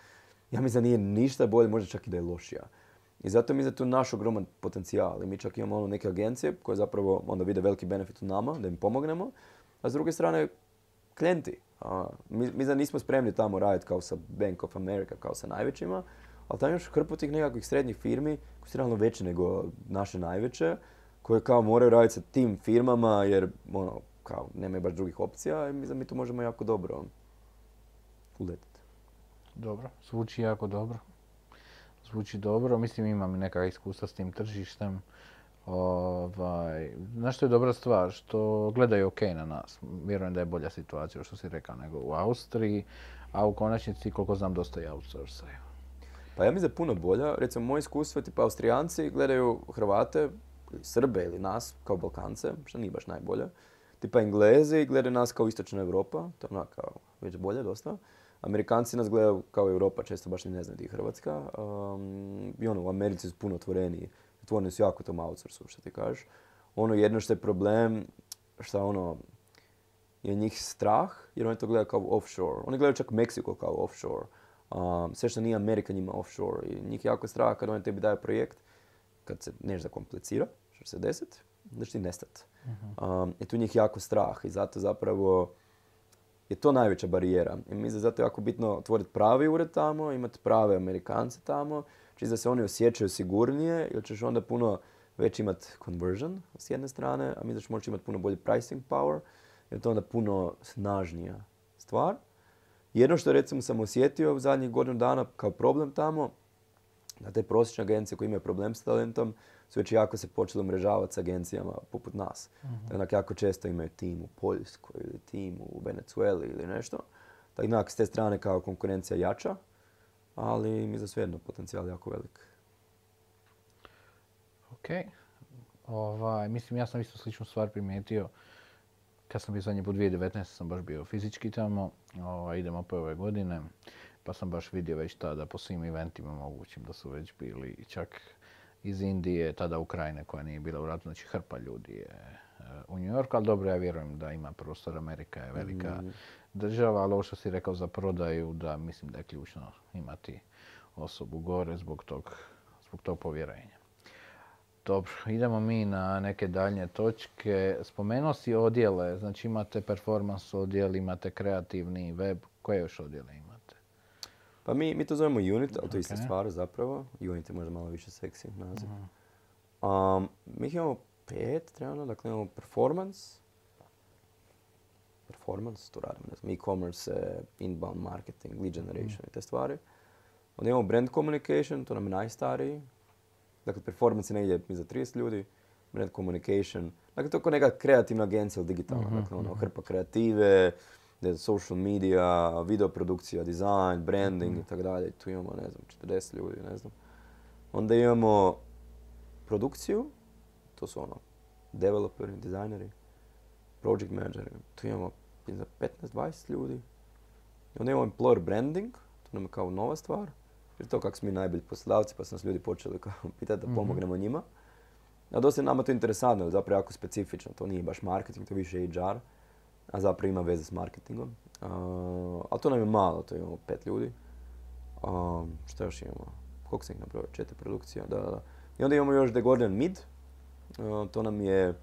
ja mislim da nije ništa bolje, možda čak i da je lošija. I zato da je tu naš ogroman potencijal. I mi čak imamo ono neke agencije koje zapravo onda vide veliki benefit u nama, da im pomognemo. A s druge strane, klijenti. mi, mi da nismo spremni tamo raditi kao sa Bank of America, kao sa najvećima, ali tamo imaš hrpu tih nekakvih srednjih firmi koje su realno veće nego naše najveće, koje kao moraju raditi sa tim firmama jer ono, kao nemaju baš drugih opcija i mislim da mi to možemo jako dobro uletiti. Dobro, zvuči jako dobro zvuči dobro. Mislim imam neka iskustva s tim tržištem. Ovaj, znaš što je dobra stvar? Što gledaju ok na nas. Vjerujem da je bolja situacija, što si rekao, nego u Austriji. A u konačnici, koliko znam, dosta i outsourcaju. Pa ja mislim da je puno bolja. Recimo, moje iskustvo je tipa Austrijanci gledaju Hrvate, Srbe ili nas kao Balkance, što nije baš najbolje. Tipa Englezi gledaju nas kao Istočna Europa, to je kao već bolje dosta. Amerikanci nas gledaju kao Europa, često baš ni ne znaju di je Hrvatska. Um, I ono, u Americi su puno otvoreniji. Otvoreni su jako tom outsourcu, što ti kažeš. Ono jedno što je problem, što ono, je njih strah, jer oni to gledaju kao offshore. Oni gledaju čak Meksiko kao offshore. Um, sve što nije Amerika njima offshore. I njih jako strah kad oni tebi daju projekt, kad se nešto zakomplicira, što se deset, da će ti nestat. Um, I tu njih jako strah i zato zapravo je to najveća barijera. I mislim da je zato jako bitno otvoriti pravi ured tamo, imati prave Amerikance tamo, čisto da se oni osjećaju sigurnije, jer ćeš onda puno već imati conversion s jedne strane, a mi da ćeš moći imati puno bolji pricing power, jer to onda puno snažnija stvar. Jedno što recimo sam osjetio u zadnjih godinu dana kao problem tamo, da te prosječne agencije koje imaju problem s talentom, su već jako se počeli umrežavati s agencijama poput nas. uh jako često imaju tim u Poljskoj ili tim u Venezueli ili nešto. Tako s te strane kao konkurencija jača, ali mi za svejedno potencijal jako velik. Ok. Ovaj, mislim, ja sam isto sličnu stvar primijetio. Kad sam bio zadnji put 2019. sam baš bio fizički tamo. Ovaj, idemo opet ove godine. Pa sam baš vidio već tada po svim eventima mogućim da su već bili čak iz Indije, tada Ukrajine koja nije bila u ratu, znači hrpa ljudi je e, u New York, ali dobro, ja vjerujem da ima prostor, Amerika je velika mm. država, ali ovo što si rekao za prodaju, da mislim da je ključno imati osobu gore zbog tog, zbog tog povjerenja. Dobro, idemo mi na neke daljnje točke. Spomenuo si odjele, znači imate performance odjel, imate kreativni web, koje još odjele ima? Pa mi, mi to zovemo unit, ali to je ista stvar zapravo. Unit je možda malo više seksi naziv. Um, mi ih imamo pet trenutno, dakle imamo performance, performance, tu radimo, ne znam, e-commerce, inbound marketing, lead generation i te stvari. Onda imamo brand communication, to nam je najstariji. Dakle, performance je negdje za 30 ljudi, brand communication, dakle to je kao neka kreativna agencija ili digitalna, mhm, dakle ono, mhm. hrpa kreative, ne social media, video produkcija, design, branding i tako dalje. Tu imamo, ne znam, 40 ljudi, ne znam. Onda imamo produkciju, to su ono, developeri, dizajneri, project manageri, tu imamo 15-20 ljudi. Onda imamo employer branding, to nam je kao nova stvar. Jer to kako smo mi najbolji poslodavci, pa su nas ljudi počeli kao pitati da mhm. pomognemo njima. A dosta je nama to interesantno, zapravo jako specifično, to nije baš marketing, to je više HR a zapravo ima veze s marketingom. Uh, ali to nam je malo, to imamo pet ljudi. Uh, što još imamo? Koliko sam ih napravio? Četiri produkcija, da, da. I onda imamo još The Gordian Mid. to nam je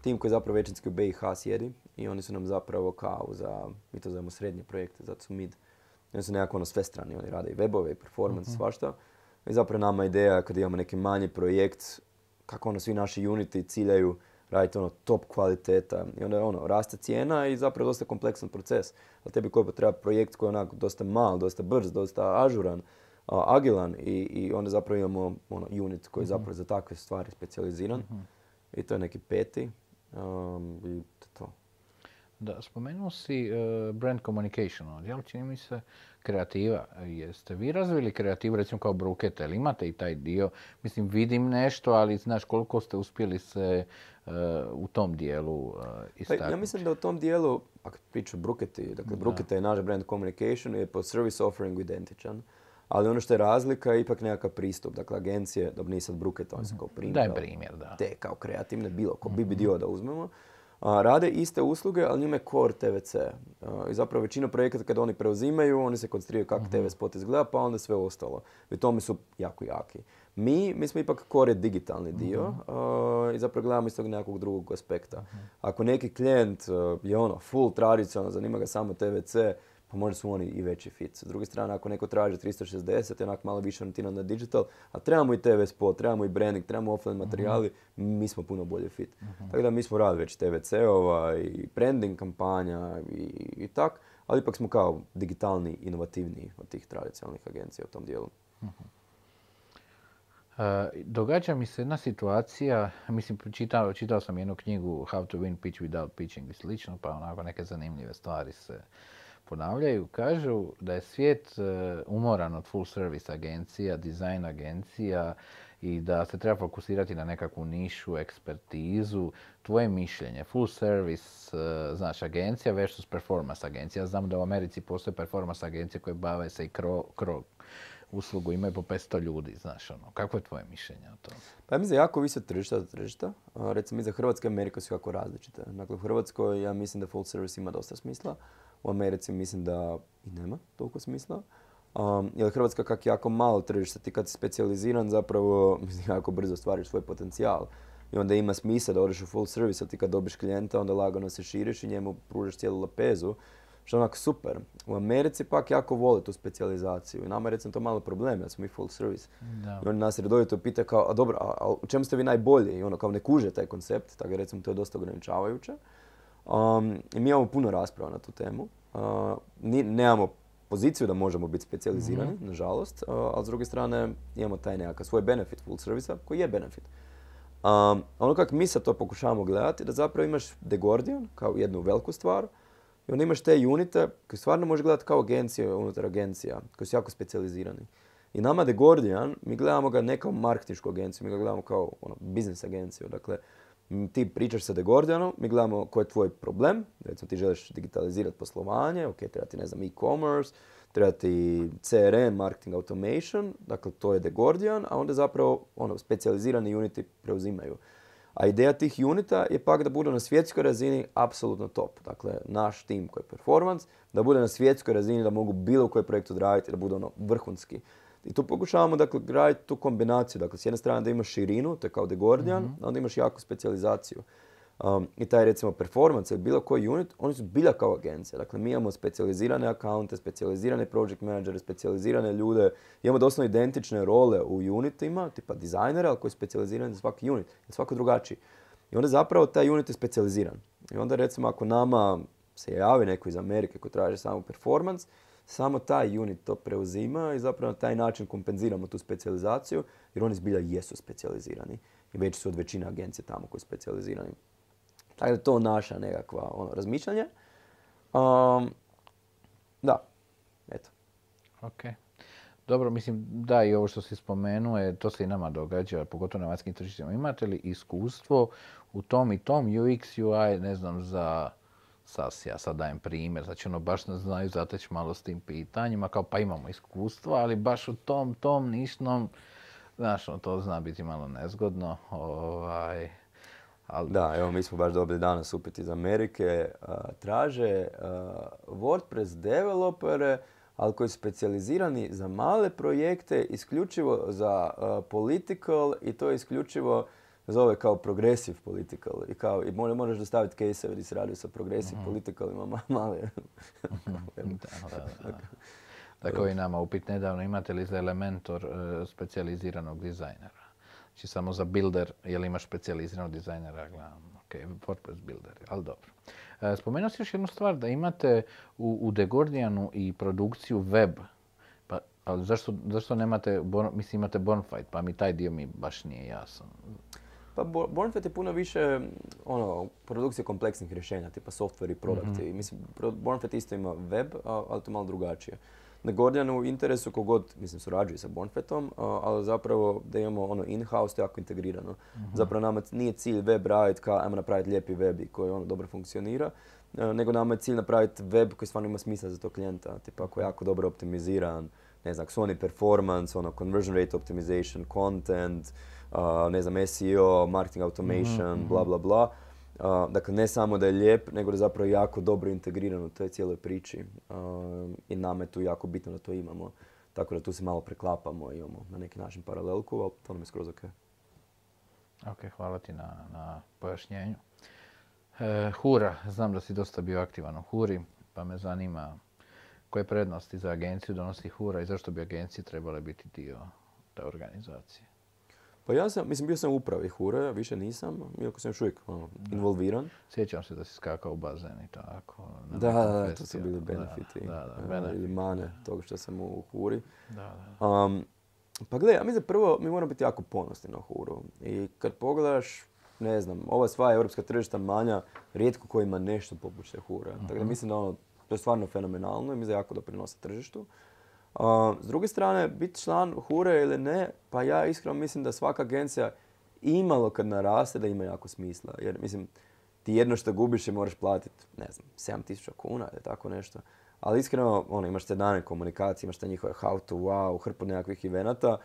tim koji zapravo većinski u BiH sjedi i oni su nam zapravo kao za, mi to zovemo srednje projekte, zato su mid. Oni su nekako ono sve strani, oni rade i webove i performance, uh svašta. I zapravo nama ideja kad imamo neki manji projekt, kako ono svi naši uniti ciljaju raditi ono top kvaliteta i onda ono, raste cijena i zapravo dosta kompleksan proces. Ali tebi koji treba projekt koji je onako dosta mal, dosta brz, dosta ažuran, agilan i, i onda zapravo imamo ono, unit koji je mhm. zapravo za takve stvari specijaliziran. Mhm. I to je neki peti. Um, I to. Da, spomenuo si uh, brand communication, ali čini mi se kreativa. Jeste vi razvili kreativu, recimo kao Brukete, ili imate i taj dio? Mislim, vidim nešto, ali znaš koliko ste uspjeli se uh, u tom dijelu istaknuti? Pa, ja mislim da u tom dijelu, ako priču Bruketi, dakle Brukete je naš brand communication, je po service offeringu identičan. Ali ono što je razlika je ipak nekakav pristup. Dakle, agencije, dobro nije sad Bruketa, on se kao primjer. Daj primjer, da. Te kao kreativne, bilo ko, BBDO da uzmemo rade iste usluge, ali njima je core TVC. I zapravo većina projekata kada oni preuzimaju, oni se koncentriraju kako mhm. TV spot izgleda, pa onda sve ostalo. I tome su jako jaki. Mi, mi smo ipak core digitalni dio mhm. i zapravo gledamo iz tog nekakvog drugog aspekta. Mhm. Ako neki klijent je ono full tradicionalno, zanima ga samo TVC, pa možda su oni i veći fit. S druge strane, ako neko traži 360, onak malo više orijentirano na digital, a trebamo i TV spot, trebamo i branding, trebamo offline materijali, mi smo puno bolje fit. Tako da mi smo radili već TVC-ova i branding kampanja i, i tak, ali ipak smo kao digitalni, inovativniji od tih tradicionalnih agencija u tom dijelu. E, događa mi se jedna situacija, mislim, čitao, čitao sam jednu knjigu How to win pitch without pitching i slično, pa onako neke zanimljive stvari se ponavljaju, kažu da je svijet e, umoran od full service agencija, dizajn agencija i da se treba fokusirati na nekakvu nišu, ekspertizu. Tvoje mišljenje, full service, e, znaš, agencija versus performance agencija. Znam da u Americi postoje performance agencije koje bave se i kro, uslugu, imaju po 500 ljudi, znaš, ono. Kako je tvoje mišljenje o tome? Pa ja mislim jako visi od tržišta do tržišta. Recimo, mi za Hrvatske i Amerika su jako različite. Dakle, u Hrvatskoj ja mislim da full service ima dosta smisla. U Americi mislim da i nema toliko smisla. Um, jer Hrvatska kak jako malo tržište, ti kad si specijaliziran zapravo mislim, jako brzo stvariš svoj potencijal. I onda ima smisla da odeš u full service, a ti kad dobiš klijenta onda lagano se širiš i njemu pružaš cijelu lepezu. Što je onako super. U Americi pak jako vole tu specijalizaciju. I nama je recimo to malo problem, da smo mi full service. Da. I oni nas redovito pitaju kao, a dobro, a, u čemu ste vi najbolji? I ono kao ne kuže taj koncept, tako recimo to je dosta ograničavajuće. Um, I mi imamo puno rasprava na tu temu. Uh, nemamo poziciju da možemo biti specijalizirani, mm nažalost, uh, ali s druge strane imamo taj nekakav svoj benefit full servisa koji je benefit. Um, ono kako mi sad to pokušavamo gledati, da zapravo imaš The Guardian kao jednu veliku stvar i onda imaš te unite koji stvarno može gledati kao agencije unutar agencija, koji su jako specijalizirani. I nama The Guardian, mi gledamo ga ne kao marketinšku agenciju, mi ga gledamo kao ono, biznis agenciju. Dakle, ti pričaš sa Gordianom, mi gledamo koji je tvoj problem, recimo ti želiš digitalizirati poslovanje, ok, treba ti ne znam e-commerce, treba ti CRM, marketing automation, dakle to je Gordian, a onda zapravo ono, specijalizirani uniti preuzimaju. A ideja tih unita je pak da budu na svjetskoj razini apsolutno top. Dakle, naš tim koji je performance, da bude na svjetskoj razini, da mogu bilo koji projekt odraditi, da bude ono vrhunski. I tu pokušavamo dakle, graditi tu kombinaciju. Dakle, s jedne strane da imaš širinu, to je kao The Gordian, mm onda imaš jaku specijalizaciju. Um, I taj recimo performance ili bilo koji unit, oni su bilja kao agencija. Dakle, mi imamo specijalizirane akaunte, specijalizirane project managere, specijalizirane ljude. Imamo doslovno identične role u unitima, tipa dizajnera, ali koji je specijaliziran za svaki unit. Je svako drugačiji. I onda zapravo taj unit je specijaliziran. I onda recimo ako nama se javi neko iz Amerike koji traži samo performance, samo taj unit to preuzima i zapravo na taj način kompenziramo tu specijalizaciju jer oni zbilja jesu specijalizirani i već su od većine agencije tamo koji su specijalizirani. Tako da je to naša nekakva ono, razmišljanje. Um, da, eto. Ok. Dobro, mislim, da, i ovo što si spomenuo, to se i nama događa, pogotovo na vanjskim tržištima. Imate li iskustvo u tom i tom UX, UI, ne znam, za sas, ja sad dajem primjer, znači ono baš ne znaju zateći malo s tim pitanjima, kao pa imamo iskustva, ali baš u tom, tom nišnom, znaš, ono, to zna biti malo nezgodno. Ovaj, ali... Da, evo mi smo baš dobili danas upit iz Amerike. traže WordPress developere, ali koji su specijalizirani za male projekte, isključivo za political i to je isključivo zove kao progressive political i kao i moraš dostaviti case gdje se radi sa progressive mm-hmm. political male. Tako i nama upit nedavno imate li za Elementor uh, specijaliziranog dizajnera. Znači samo za builder, je li imaš specijaliziranog dizajnera, gledam, ok, WordPress builder, ali dobro. Uh, spomenuo si još jednu stvar, da imate u, u The Guardianu i produkciju web, pa, ali zašto, zašto nemate, bon, mislim imate Bonfide, pa mi taj dio mi baš nije jasan. Pa Bo- Bornfed je puno više ono, produkcije kompleksnih rješenja, tipa software i produkti. Mhm. Mislim, Bornfed isto ima web, ali to malo drugačije. Na Gordianu u interesu kogod, mislim, surađuje sa Bornfetom, ali zapravo da imamo ono in-house, to je jako integrirano. Mhm. Zapravo nama nije cilj web raditi kao ajmo napraviti lijepi web i koji ono dobro funkcionira, e, nego nama je cilj napraviti web koji stvarno ima smisla za tog klijenta, tipa ako je jako dobro optimiziran, ne znam, Sony performance, ono, conversion rate optimization, content, ne znam, SEO, marketing automation, Mhm, bla, bla, bla. A, dakle, ne samo da je lijep, nego da je zapravo jako dobro integriran u toj cijeloj priči. A, I nama je tu jako bitno da to imamo. Tako da tu se malo preklapamo i imamo na neki način paralelku, ali to nam je skroz ok. Ok, hvala ti na, na pojašnjenju. E, Hura, znam da si dosta bio aktivan u Huri, pa me zanima koje prednosti za agenciju donosi Hura i zašto bi agencije trebale biti dio te organizacije. Pa ja sam, mislim, bio sam u upravi Hure, više nisam, iako sam još uvijek ono, involviran. Sjećam se da si skakao u bazen i tako. na Da, da, to su bili benefiti. Da, da, benefiti. Ili mane toga što sam u Huri. Da, da. Um, pa gledaj, ja mislim da prvo mi moramo biti jako ponosni na Huru. I kad pogledaš, ne znam, ova sva europska tržišta manja, rijetko ko ima nešto poput te Hure. Tako da mislim da ono, to je stvarno fenomenalno i mislim da jako doprinosi tržištu. S druge strane, biti član Hure ili ne, pa ja iskreno mislim da svaka agencija imalo kad naraste da ima jako smisla. Jer mislim, ti jedno što gubiš je moraš platiti, ne znam, 7000 kuna ili tako nešto. Ali iskreno, ono, imaš te dane komunikacije, imaš te njihove how to wow, hrpu nekakvih evenata.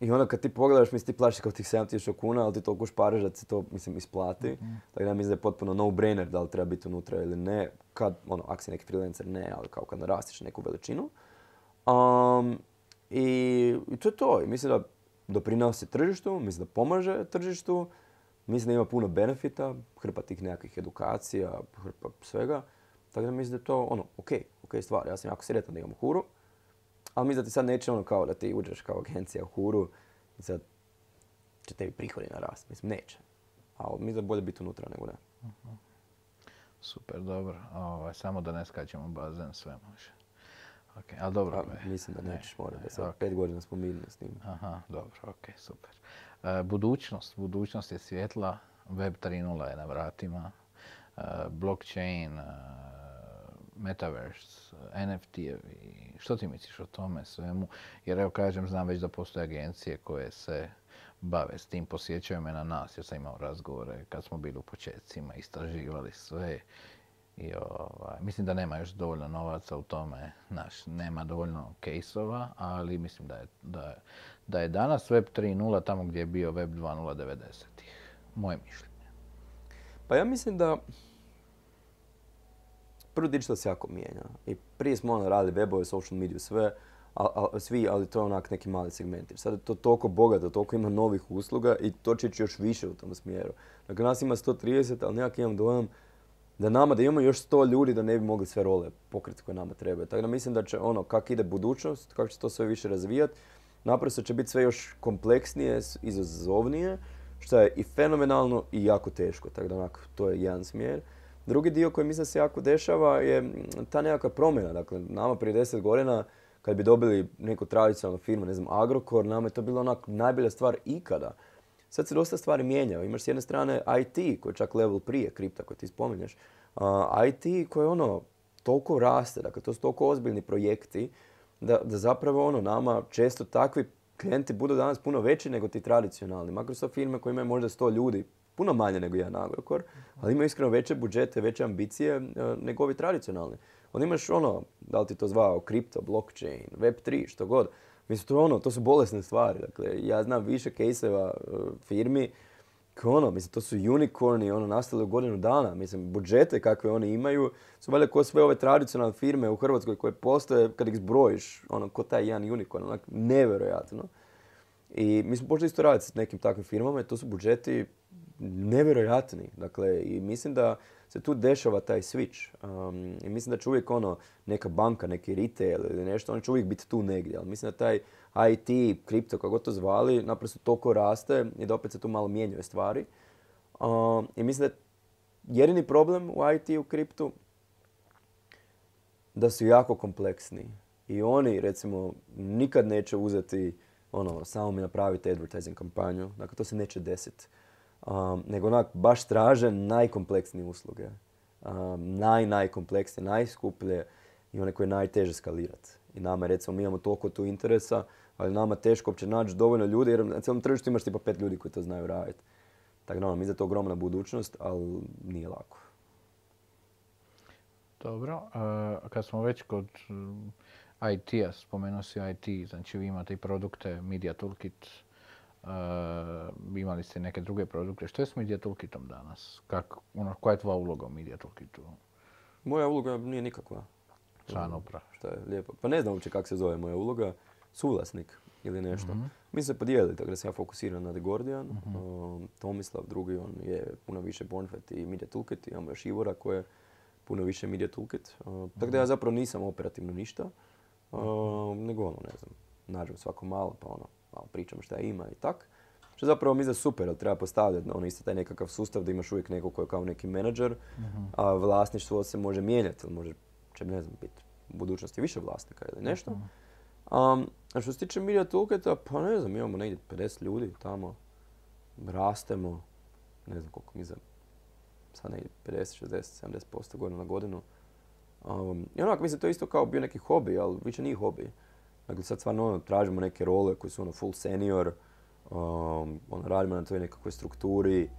I onda kad ti pogledaš, mislim, ti plaćaš kao tih 7000 kuna, ali ti toliko šparaš da se to, mislim, isplati. Tako da mislim da je potpuno no-brainer da li treba biti unutra ili ne. Kad, ono, ako si neki freelancer, ne, ali kao kad narastiš neku veličinu. Um, i, to je to. Mislim da doprinosi tržištu, mislim da pomaže tržištu, mislim da ima puno benefita, hrpa tih nekakvih edukacija, hrpa svega. Tako da mislim da je to ono, ok, ok stvar. Ja sam jako sretan da imam huru, ali mislim da ti sad neće ono kao da ti uđeš kao agencija u huru i sad će tebi prihodi narast. Mislim, neće. Ali mislim da je bolje biti unutra nego ne. Super, dobro. Ovaj, samo da ne skačemo u bazen, sve može. Ok, ali dobro. A, ovaj, mislim da ne, nećeš morati. Da sad ok. pet godina smo mirni s tim. Aha, dobro, ok, super. E, budućnost, budućnost je svjetla, Web 3.0 je na vratima, e, blockchain, e, metaverse, NFT-evi, što ti misliš o tome svemu? Jer evo kažem, znam već da postoje agencije koje se bave s tim, posjećaju me na nas, jer sam imao razgovore kad smo bili u početcima, istraživali sve. I ovaj, mislim da nema još dovoljno novaca u tome, naš, nema dovoljno kejsova, ali mislim da je, da, da je danas Web 3.0 tamo gdje je bio Web 2.0 90-ih. Moje mišljenje. Pa ja mislim da prvo digital se jako mijenja. I prije smo ono radili webove, social mediju, sve, a, a- svi, ali to je onak neki mali segment. Sad je to toliko bogato, toliko ima novih usluga i to će ići još više u tom smjeru. Dakle, nas ima 130, ali nekak imam dojam da nama, da imamo još 100 ljudi da ne bi mogli sve role pokriti koje nama trebaju. Tako da mislim da će ono, kak ide budućnost, kako će to sve više razvijati, naprosto će biti sve još kompleksnije, izazovnije, što je i fenomenalno i jako teško. Tako da onak, to je jedan smjer. Drugi dio koji mislim da se jako dešava je ta nekakva promjena. Dakle, nama prije 10 godina kad bi dobili neku tradicionalnu firmu, ne znam, Agrokor, nama je to bila onak najbolja stvar ikada. Sad se dosta stvari mijenjaju. Imaš s jedne strane IT, koji je čak level prije kripta koji ti spominješ. A, IT koji ono, toliko raste, dakle to su toliko ozbiljni projekti da, da zapravo ono, nama često takvi klijenti budu danas puno veći nego ti tradicionalni. To firme koje imaju možda 100 ljudi, puno manje nego jedan Agrokor, ali imaju iskreno veće budžete, veće ambicije e, nego ovi tradicionalni. Onda imaš ono, da li ti to zvao, kripto, blockchain, web3, što god. Mislim, to ono, to su bolesne stvari. Dakle, ja znam više kejseva e, firmi koje ono, mislim, to su unicorni, ono, nastale u godinu dana. Mislim, budžete kakve oni imaju su valjda ko sve ove tradicionalne firme u Hrvatskoj koje postoje, kad ih zbrojiš, ono, ko taj jedan unicorn, onak, nevjerojatno. I mi smo počeli isto raditi s nekim takvim firmama i to su budžeti nevjerojatni. Dakle, i mislim da se tu dešava taj switch. Um, I mislim da će uvijek ono, neka banka, neki retail ili nešto, on će uvijek biti tu negdje. Ali mislim da taj IT, kripto, kako to zvali, naprosto toliko raste i da opet se tu malo mijenjaju stvari. Um, I mislim da je jedini problem u IT u kriptu da su jako kompleksni. I oni, recimo, nikad neće uzeti ono, samo mi napravite advertising kampanju. Dakle, to se neće desiti. Um, nego onak, baš traže najkompleksnije usluge. Um, naj, najkompleksnije, najskuplje i one koje je najteže skalirati. I nama, recimo, mi imamo toliko tu interesa, ali nama teško uopće naći dovoljno ljudi, jer na cijelom tržištu imaš tipa pet ljudi koji to znaju raditi. Tako da, ono, mi za to ogromna budućnost, ali nije lako. Dobro, a kad smo već kod IT-a, spomenuo si IT, znači vi imate i produkte Media Toolkit, imali ste neke druge produkte. Što je s Media Toolkitom danas? Kak, ono, koja je tvoja uloga u Media Toolkitu? Moja uloga nije nikakva. Član uprave. Šta je lijepo. Pa ne znam uopće kako se zove moja uloga. Suvlasnik ili nešto. Mi se podijelili, tako da sam ja fokusiran na The Guardian. Tomislav drugi, on je puno više Bornfet i Media Toolkit. Imamo još Ivora koji je puno više Media Toolkit. tako da ja zapravo nisam operativno ništa. nego ono, ne znam, nađem svako malo pa ono, malo pričam šta ima i tak. Što zapravo mi za super, ali treba postavljati ono isto taj nekakav sustav da imaš uvijek nekog koji je kao neki menadžer, a vlasništvo se može mijenjati, ili može, će ne znam, biti u budućnosti više vlasnika ili nešto. a što se tiče Media Toolkita, pa ne znam, imamo negdje 50 ljudi tamo, rastemo, ne znam koliko mi za sad negdje 50, 60, 70% godinu na godinu. Um, I onako, mislim, to je isto kao bio neki hobi, ali više nije hobi. Dakle, sad stvarno ono, tražimo neke role koji su ono full senior, um, ono, radimo na toj nekakvoj strukturi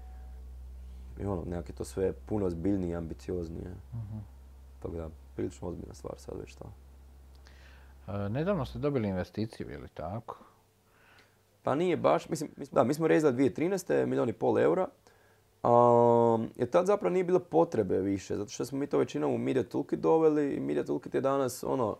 i ono, nekak to sve puno ozbiljnije i ambicioznije. uh Tako da, prilično ozbiljna stvar sad već to. E, nedavno ste dobili investiciju, je li tako? Pa nije baš, mislim, da, mi smo rezali 2013. milijun i pol eura. Um, jer tad zapravo nije bilo potrebe više, zato što smo mi to većinom u Media Toolkit doveli i Media Toolkit je danas ono,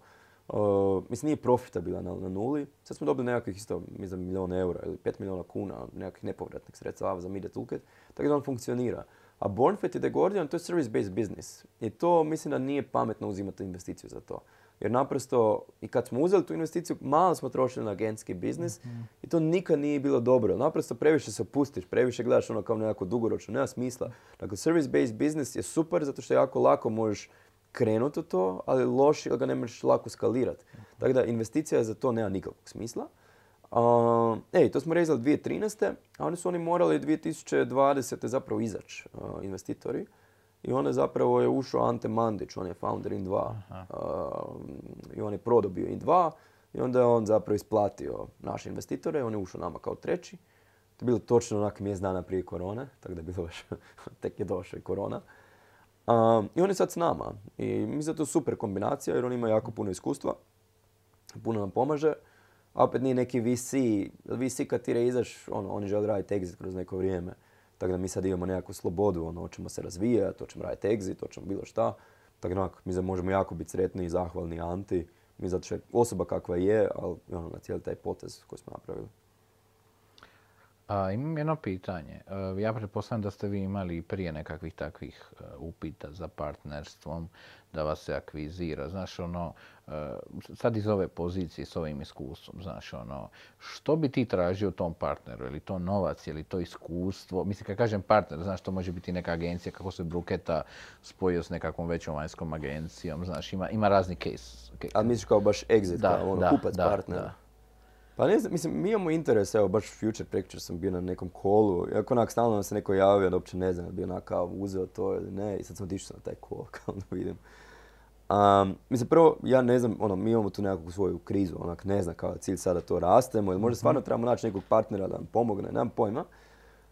Uh, mislim, nije profitabilan na, na nuli. Sad smo dobili nekakvih isto, mislim, milijun eura ili pet milijuna kuna, nekakvih nepovratnih sredstava za Media Toolkit, tako da on funkcionira. A Bornfit i The Guardian, to je service-based business. I to mislim da nije pametno uzimati investiciju za to. Jer naprosto, i kad smo uzeli tu investiciju, malo smo trošili na agentski biznis mhm. i to nikad nije bilo dobro. Naprosto previše se opustiš, previše gledaš ono kao nekako dugoročno, nema smisla. Dakle, service-based business je super zato što jako lako možeš krenuti u to, ali loši ili ga ne možeš lako skalirati. Tako da investicija za to nema nikakvog smisla. Uh, ej, to smo rezali 2013. a oni su oni morali 2020. zapravo izaći, investitori. I onda zapravo je ušao Ante Mandić, on je founder In2. I on je prodobio In2 i onda je on zapravo isplatio naše investitore. On je ušao nama kao treći. To je bilo točno onak mjesec dana prije korone, tako da je bilo baš, tek je došao i korona. I on je sad s nama. I mislim da je to super kombinacija jer on ima jako puno iskustva. Puno nam pomaže. A opet nije neki VC. VC kad ti izaš, ono, oni žele raditi exit kroz neko vrijeme. Tako da mi sad imamo nekakvu slobodu, ono, hoćemo se razvijati, hoćemo raditi exit, hoćemo bilo šta. Tako da mi možemo jako biti sretni i zahvalni Anti. Mi zato što je osoba kakva je, ali ono, na cijeli taj potez koji smo napravili. A, imam jedno pitanje. E, ja pretpostavljam da ste vi imali prije nekakvih takvih e, upita za partnerstvom, da vas se akvizira. Znaš, ono, e, sad iz ove pozicije, s ovim iskustvom, znaš, ono, što bi ti tražio u tom partneru? Je li to novac, je li to iskustvo? Mislim, kad kažem partner, znaš, to može biti neka agencija, kako se Bruketa spojio s nekakvom većom vanjskom agencijom, znaš, ima, ima razni case. A misliš kao baš exit, da, kao ono, kupac partner? Da. Pa ne znam, mislim, mi imamo interes, evo, baš future picture sam bio na nekom kolu, iako onak stalno nam se neko javio da uopće ne znam, da bi onak kao uzeo to ili ne, i sad smo otišli na taj kol, kao da vidim. Um, mislim, prvo, ja ne znam, ono, mi imamo tu nekakvu svoju krizu, onak, ne znam kao cilj sada to rastemo, ili možda mhm. stvarno trebamo naći nekog partnera da nam pomogne, nemam pojma.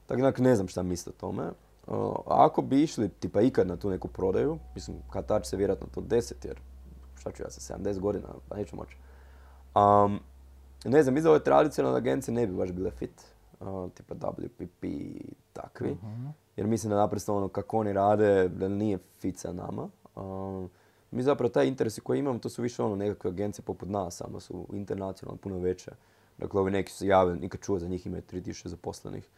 Tako onak, ne znam šta misle o tome. Uh, ako bi išli, tipa ikad na tu neku prodaju, mislim, kad će se vjerojatno to deset, jer šta ću ja sa 70 godina, pa neću moći. Um, ne znam, iza ove tradicionalne agencije ne bi baš bile fit. Uh, tipa WPP i takvi. Mhm. Jer mislim da naprosto ono kako oni rade, da nije fit sa nama. Uh, mi zapravo taj interesi koji imamo, to su više ono nekakve agencije poput nas, samo su internacionalno puno veće. Dakle, ovi neki su javili, nikad čuo za njih imaju 3000 zaposlenih.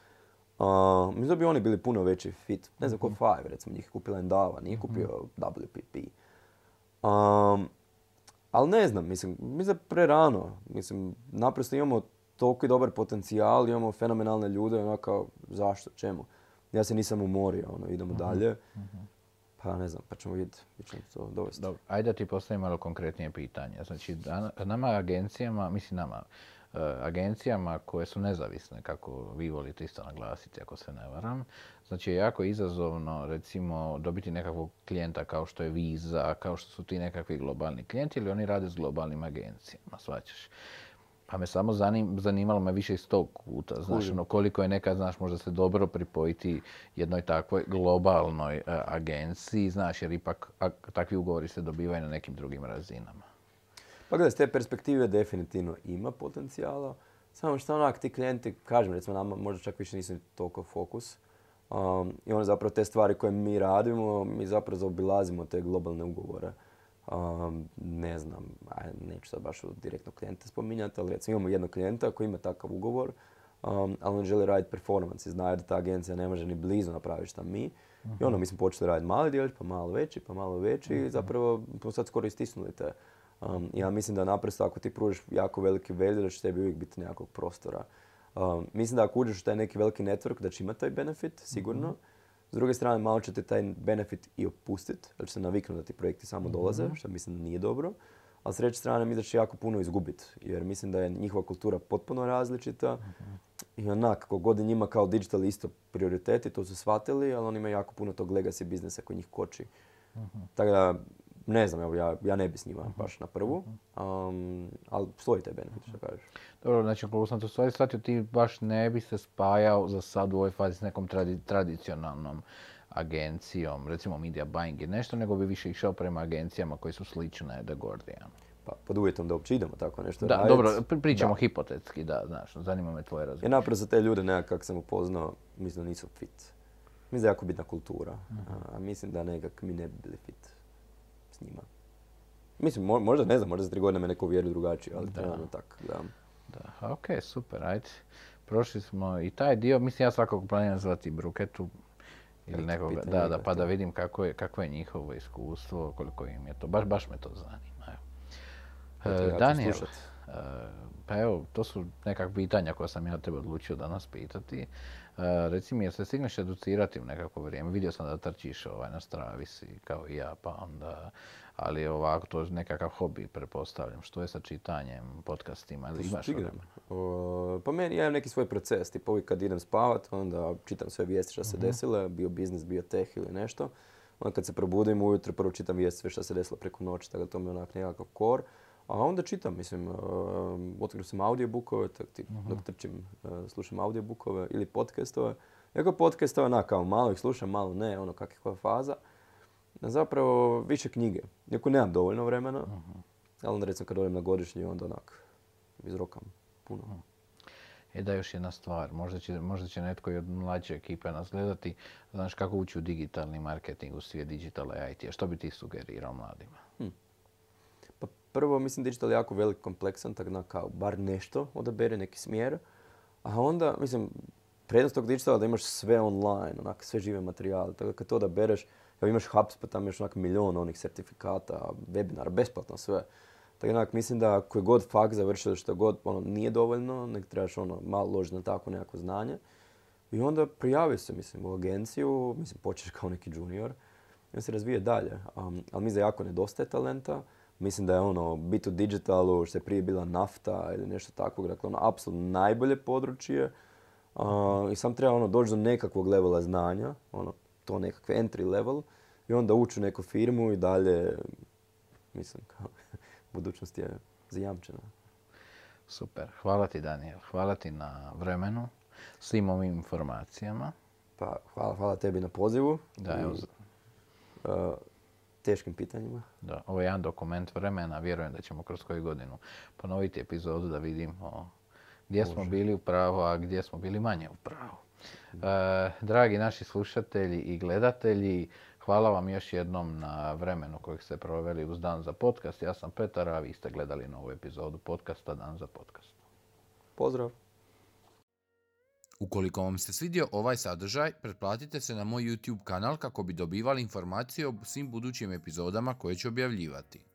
Uh, mislim da bi oni bili puno veći fit. Ne znam, ko mhm. Five, recimo, njih kupila Endava, nije mhm. kupio WPP. Um, ali ne znam, mislim, mi za prerano. Mislim, naprosto imamo toliko dobar potencijal, imamo fenomenalne ljude, kao, zašto, čemu? Ja se nisam umorio, ono, idemo uh dalje. Mhm. Pa ne znam, pa ćemo vidjeti, ćemo to dovesti. Dobro, ajde da ti postavim malo konkretnije pitanje. Znači, nama agencijama, mislim nama, agencijama koje su nezavisne, kako vi volite isto naglasiti, ako se ne varam. Znači je jako izazovno, recimo, dobiti nekakvog klijenta kao što je Visa, kao što su ti nekakvi globalni klijenti, ili oni rade s globalnim agencijama, svaćaš. Pa me samo zanim, zanimalo me više iz tog kuta, znaš, ono, koliko je nekad, znaš, možda se dobro pripojiti jednoj takvoj globalnoj e, agenciji, znaš, jer ipak takvi ugovori se dobivaju na nekim drugim razinama. Pa gledaj, s te perspektive definitivno ima potencijala, samo što onak ti klijenti, kažem recimo nama možda čak više nisu toliko fokus. Um, I ono zapravo te stvari koje mi radimo, mi zapravo zaobilazimo te globalne ugovore. Um, ne znam, neću sad baš direktno klijenta spominjati, ali recimo imamo jednog klijenta koji ima takav ugovor, um, ali on želi raditi performance i zna da ta agencija ne može ni blizu napraviti šta mi. I ono, mi smo počeli raditi mali djelić, pa malo veći, pa malo veći i zapravo smo sad skoro istisnuli te. Um, ja mislim da naprosto ako ti pružiš jako veliki value, da će tebi uvijek biti nekakvog prostora. Um, mislim da ako uđeš u taj neki veliki network, da će imati taj benefit, sigurno. S druge strane, malo ćete taj benefit i opustiti, jer će se naviknuti da ti projekti samo mhm. dolaze, što mislim da nije dobro. A s treće strane, mislim da će jako puno izgubiti, jer mislim da je njihova kultura potpuno različita. I onak, kako god je njima kao digital isto prioriteti, to su shvatili, ali oni imaju jako puno tog legacy biznesa koji njih koči. Tako da, ne znam, evo, ja, ja ne bi s njima baš na prvu, um, ali stoji taj benefit, što kažeš. Dobro, znači, koliko sam to stvari shvatio, ti baš ne bi se spajao za sad u ovoj fazi s nekom tradicionalnom agencijom, recimo media buying i nešto, nego bi više išao prema agencijama koji su slične The Guardian. Pa, pod uvjetom da uopće idemo tako nešto Da, dobro, pričamo hipotetski, da, znaš, zanima me tvoje razgovor. Ja napravo za te ljude nekak kak sam upoznao, mislim da nisu fit. Mislim da je jako bitna kultura, mhm. a mislim da nekak mi ne bi bili fit s njima. Mislim, možda, ne znam, možda za tri godine me neko uvjeri drugačije, ali da. ono tak, da. Da, ok, super, ajde. Prošli smo i taj dio, mislim ja svakog planiram zvati Bruketu ili nekoga, da, da, pa da vidim kako je, kako je njihovo iskustvo, koliko im je to, baš, baš me to zanima. Evo. Daniel, e, pa evo, to su nekakva pitanja koja sam ja tebe odlučio danas pitati. E, reci mi, jel se stigneš educirati u nekako vrijeme? Vidio sam da trčiš ovaj, na stravisi kao i ja, pa onda, ali ovako to je nekakav hobi, prepostavljam. Što je sa čitanjem, podcastima? Ili imaš pa meni, ja imam neki svoj proces, tipa uvijek kad idem spavat, onda čitam sve vijesti što se uh desile, bio biznis, bio teh ili nešto. Onda kad se probudim ujutro, prvo čitam vijesti sve što se desilo preko noći, tako da to mi je onak nekakav kor. A onda čitam, mislim, uh, otkrio sam audiobookove, tak ti, uh dok trčim, uh, slušam audiobookove ili podcastove. Iako podcastove, na, kao malo ih slušam, malo ne, ono kakva faza. Zapravo više knjige. Iako nemam dovoljno vremena, uh ali onda recimo kad odem na godišnji, onda onak izrokam puno. uh E da još jedna stvar, možda će, možda će netko i od mlađe ekipe nas gledati, znaš kako ući u digitalni marketing, u svijet digitala i IT, što bi ti sugerirao mladima? Hm prvo mislim digital je jako velik kompleksan, tako da kao bar nešto odabere, neki smjer. A onda, mislim, prednost tog digitala da imaš sve online, onak, sve žive materijale. Tako da kad to odabereš, evo imaš HubSpot, tamo imaš onak milion onih certifikata, webinara, besplatno sve. Tako da mislim da koji god fakt završio što god ono, nije dovoljno, nek trebaš ono, malo ložiti na tako nekako znanje. I onda prijavi se, mislim, u agenciju, mislim, počeš kao neki junior i on se razvije dalje. Um, ali mi za jako nedostaje talenta. Mislim da je ono, bit u digitalu, što je prije bila nafta ili nešto takvog, dakle ono, apsolutno najbolje područje. I sam treba ono, doći do nekakvog levela znanja, ono, to nekakve entry level, i onda ući u neku firmu i dalje, mislim, kao, budućnost je zajamčena. Super, hvala ti Daniel, hvala ti na vremenu, svim ovim informacijama. Pa, hvala, hvala tebi na pozivu. Da, evo, teškim pitanjima. Da, ovo je jedan dokument vremena, vjerujem da ćemo kroz koju godinu ponoviti epizodu da vidimo gdje smo bili u pravu, a gdje smo bili manje u pravu. E, dragi naši slušatelji i gledatelji, hvala vam još jednom na vremenu kojeg ste proveli uz Dan za podcast. Ja sam Petar, a vi ste gledali novu epizodu podcasta Dan za podcast. Pozdrav! Ukoliko vam se svidio ovaj sadržaj, pretplatite se na moj YouTube kanal kako bi dobivali informacije o svim budućim epizodama koje ću objavljivati.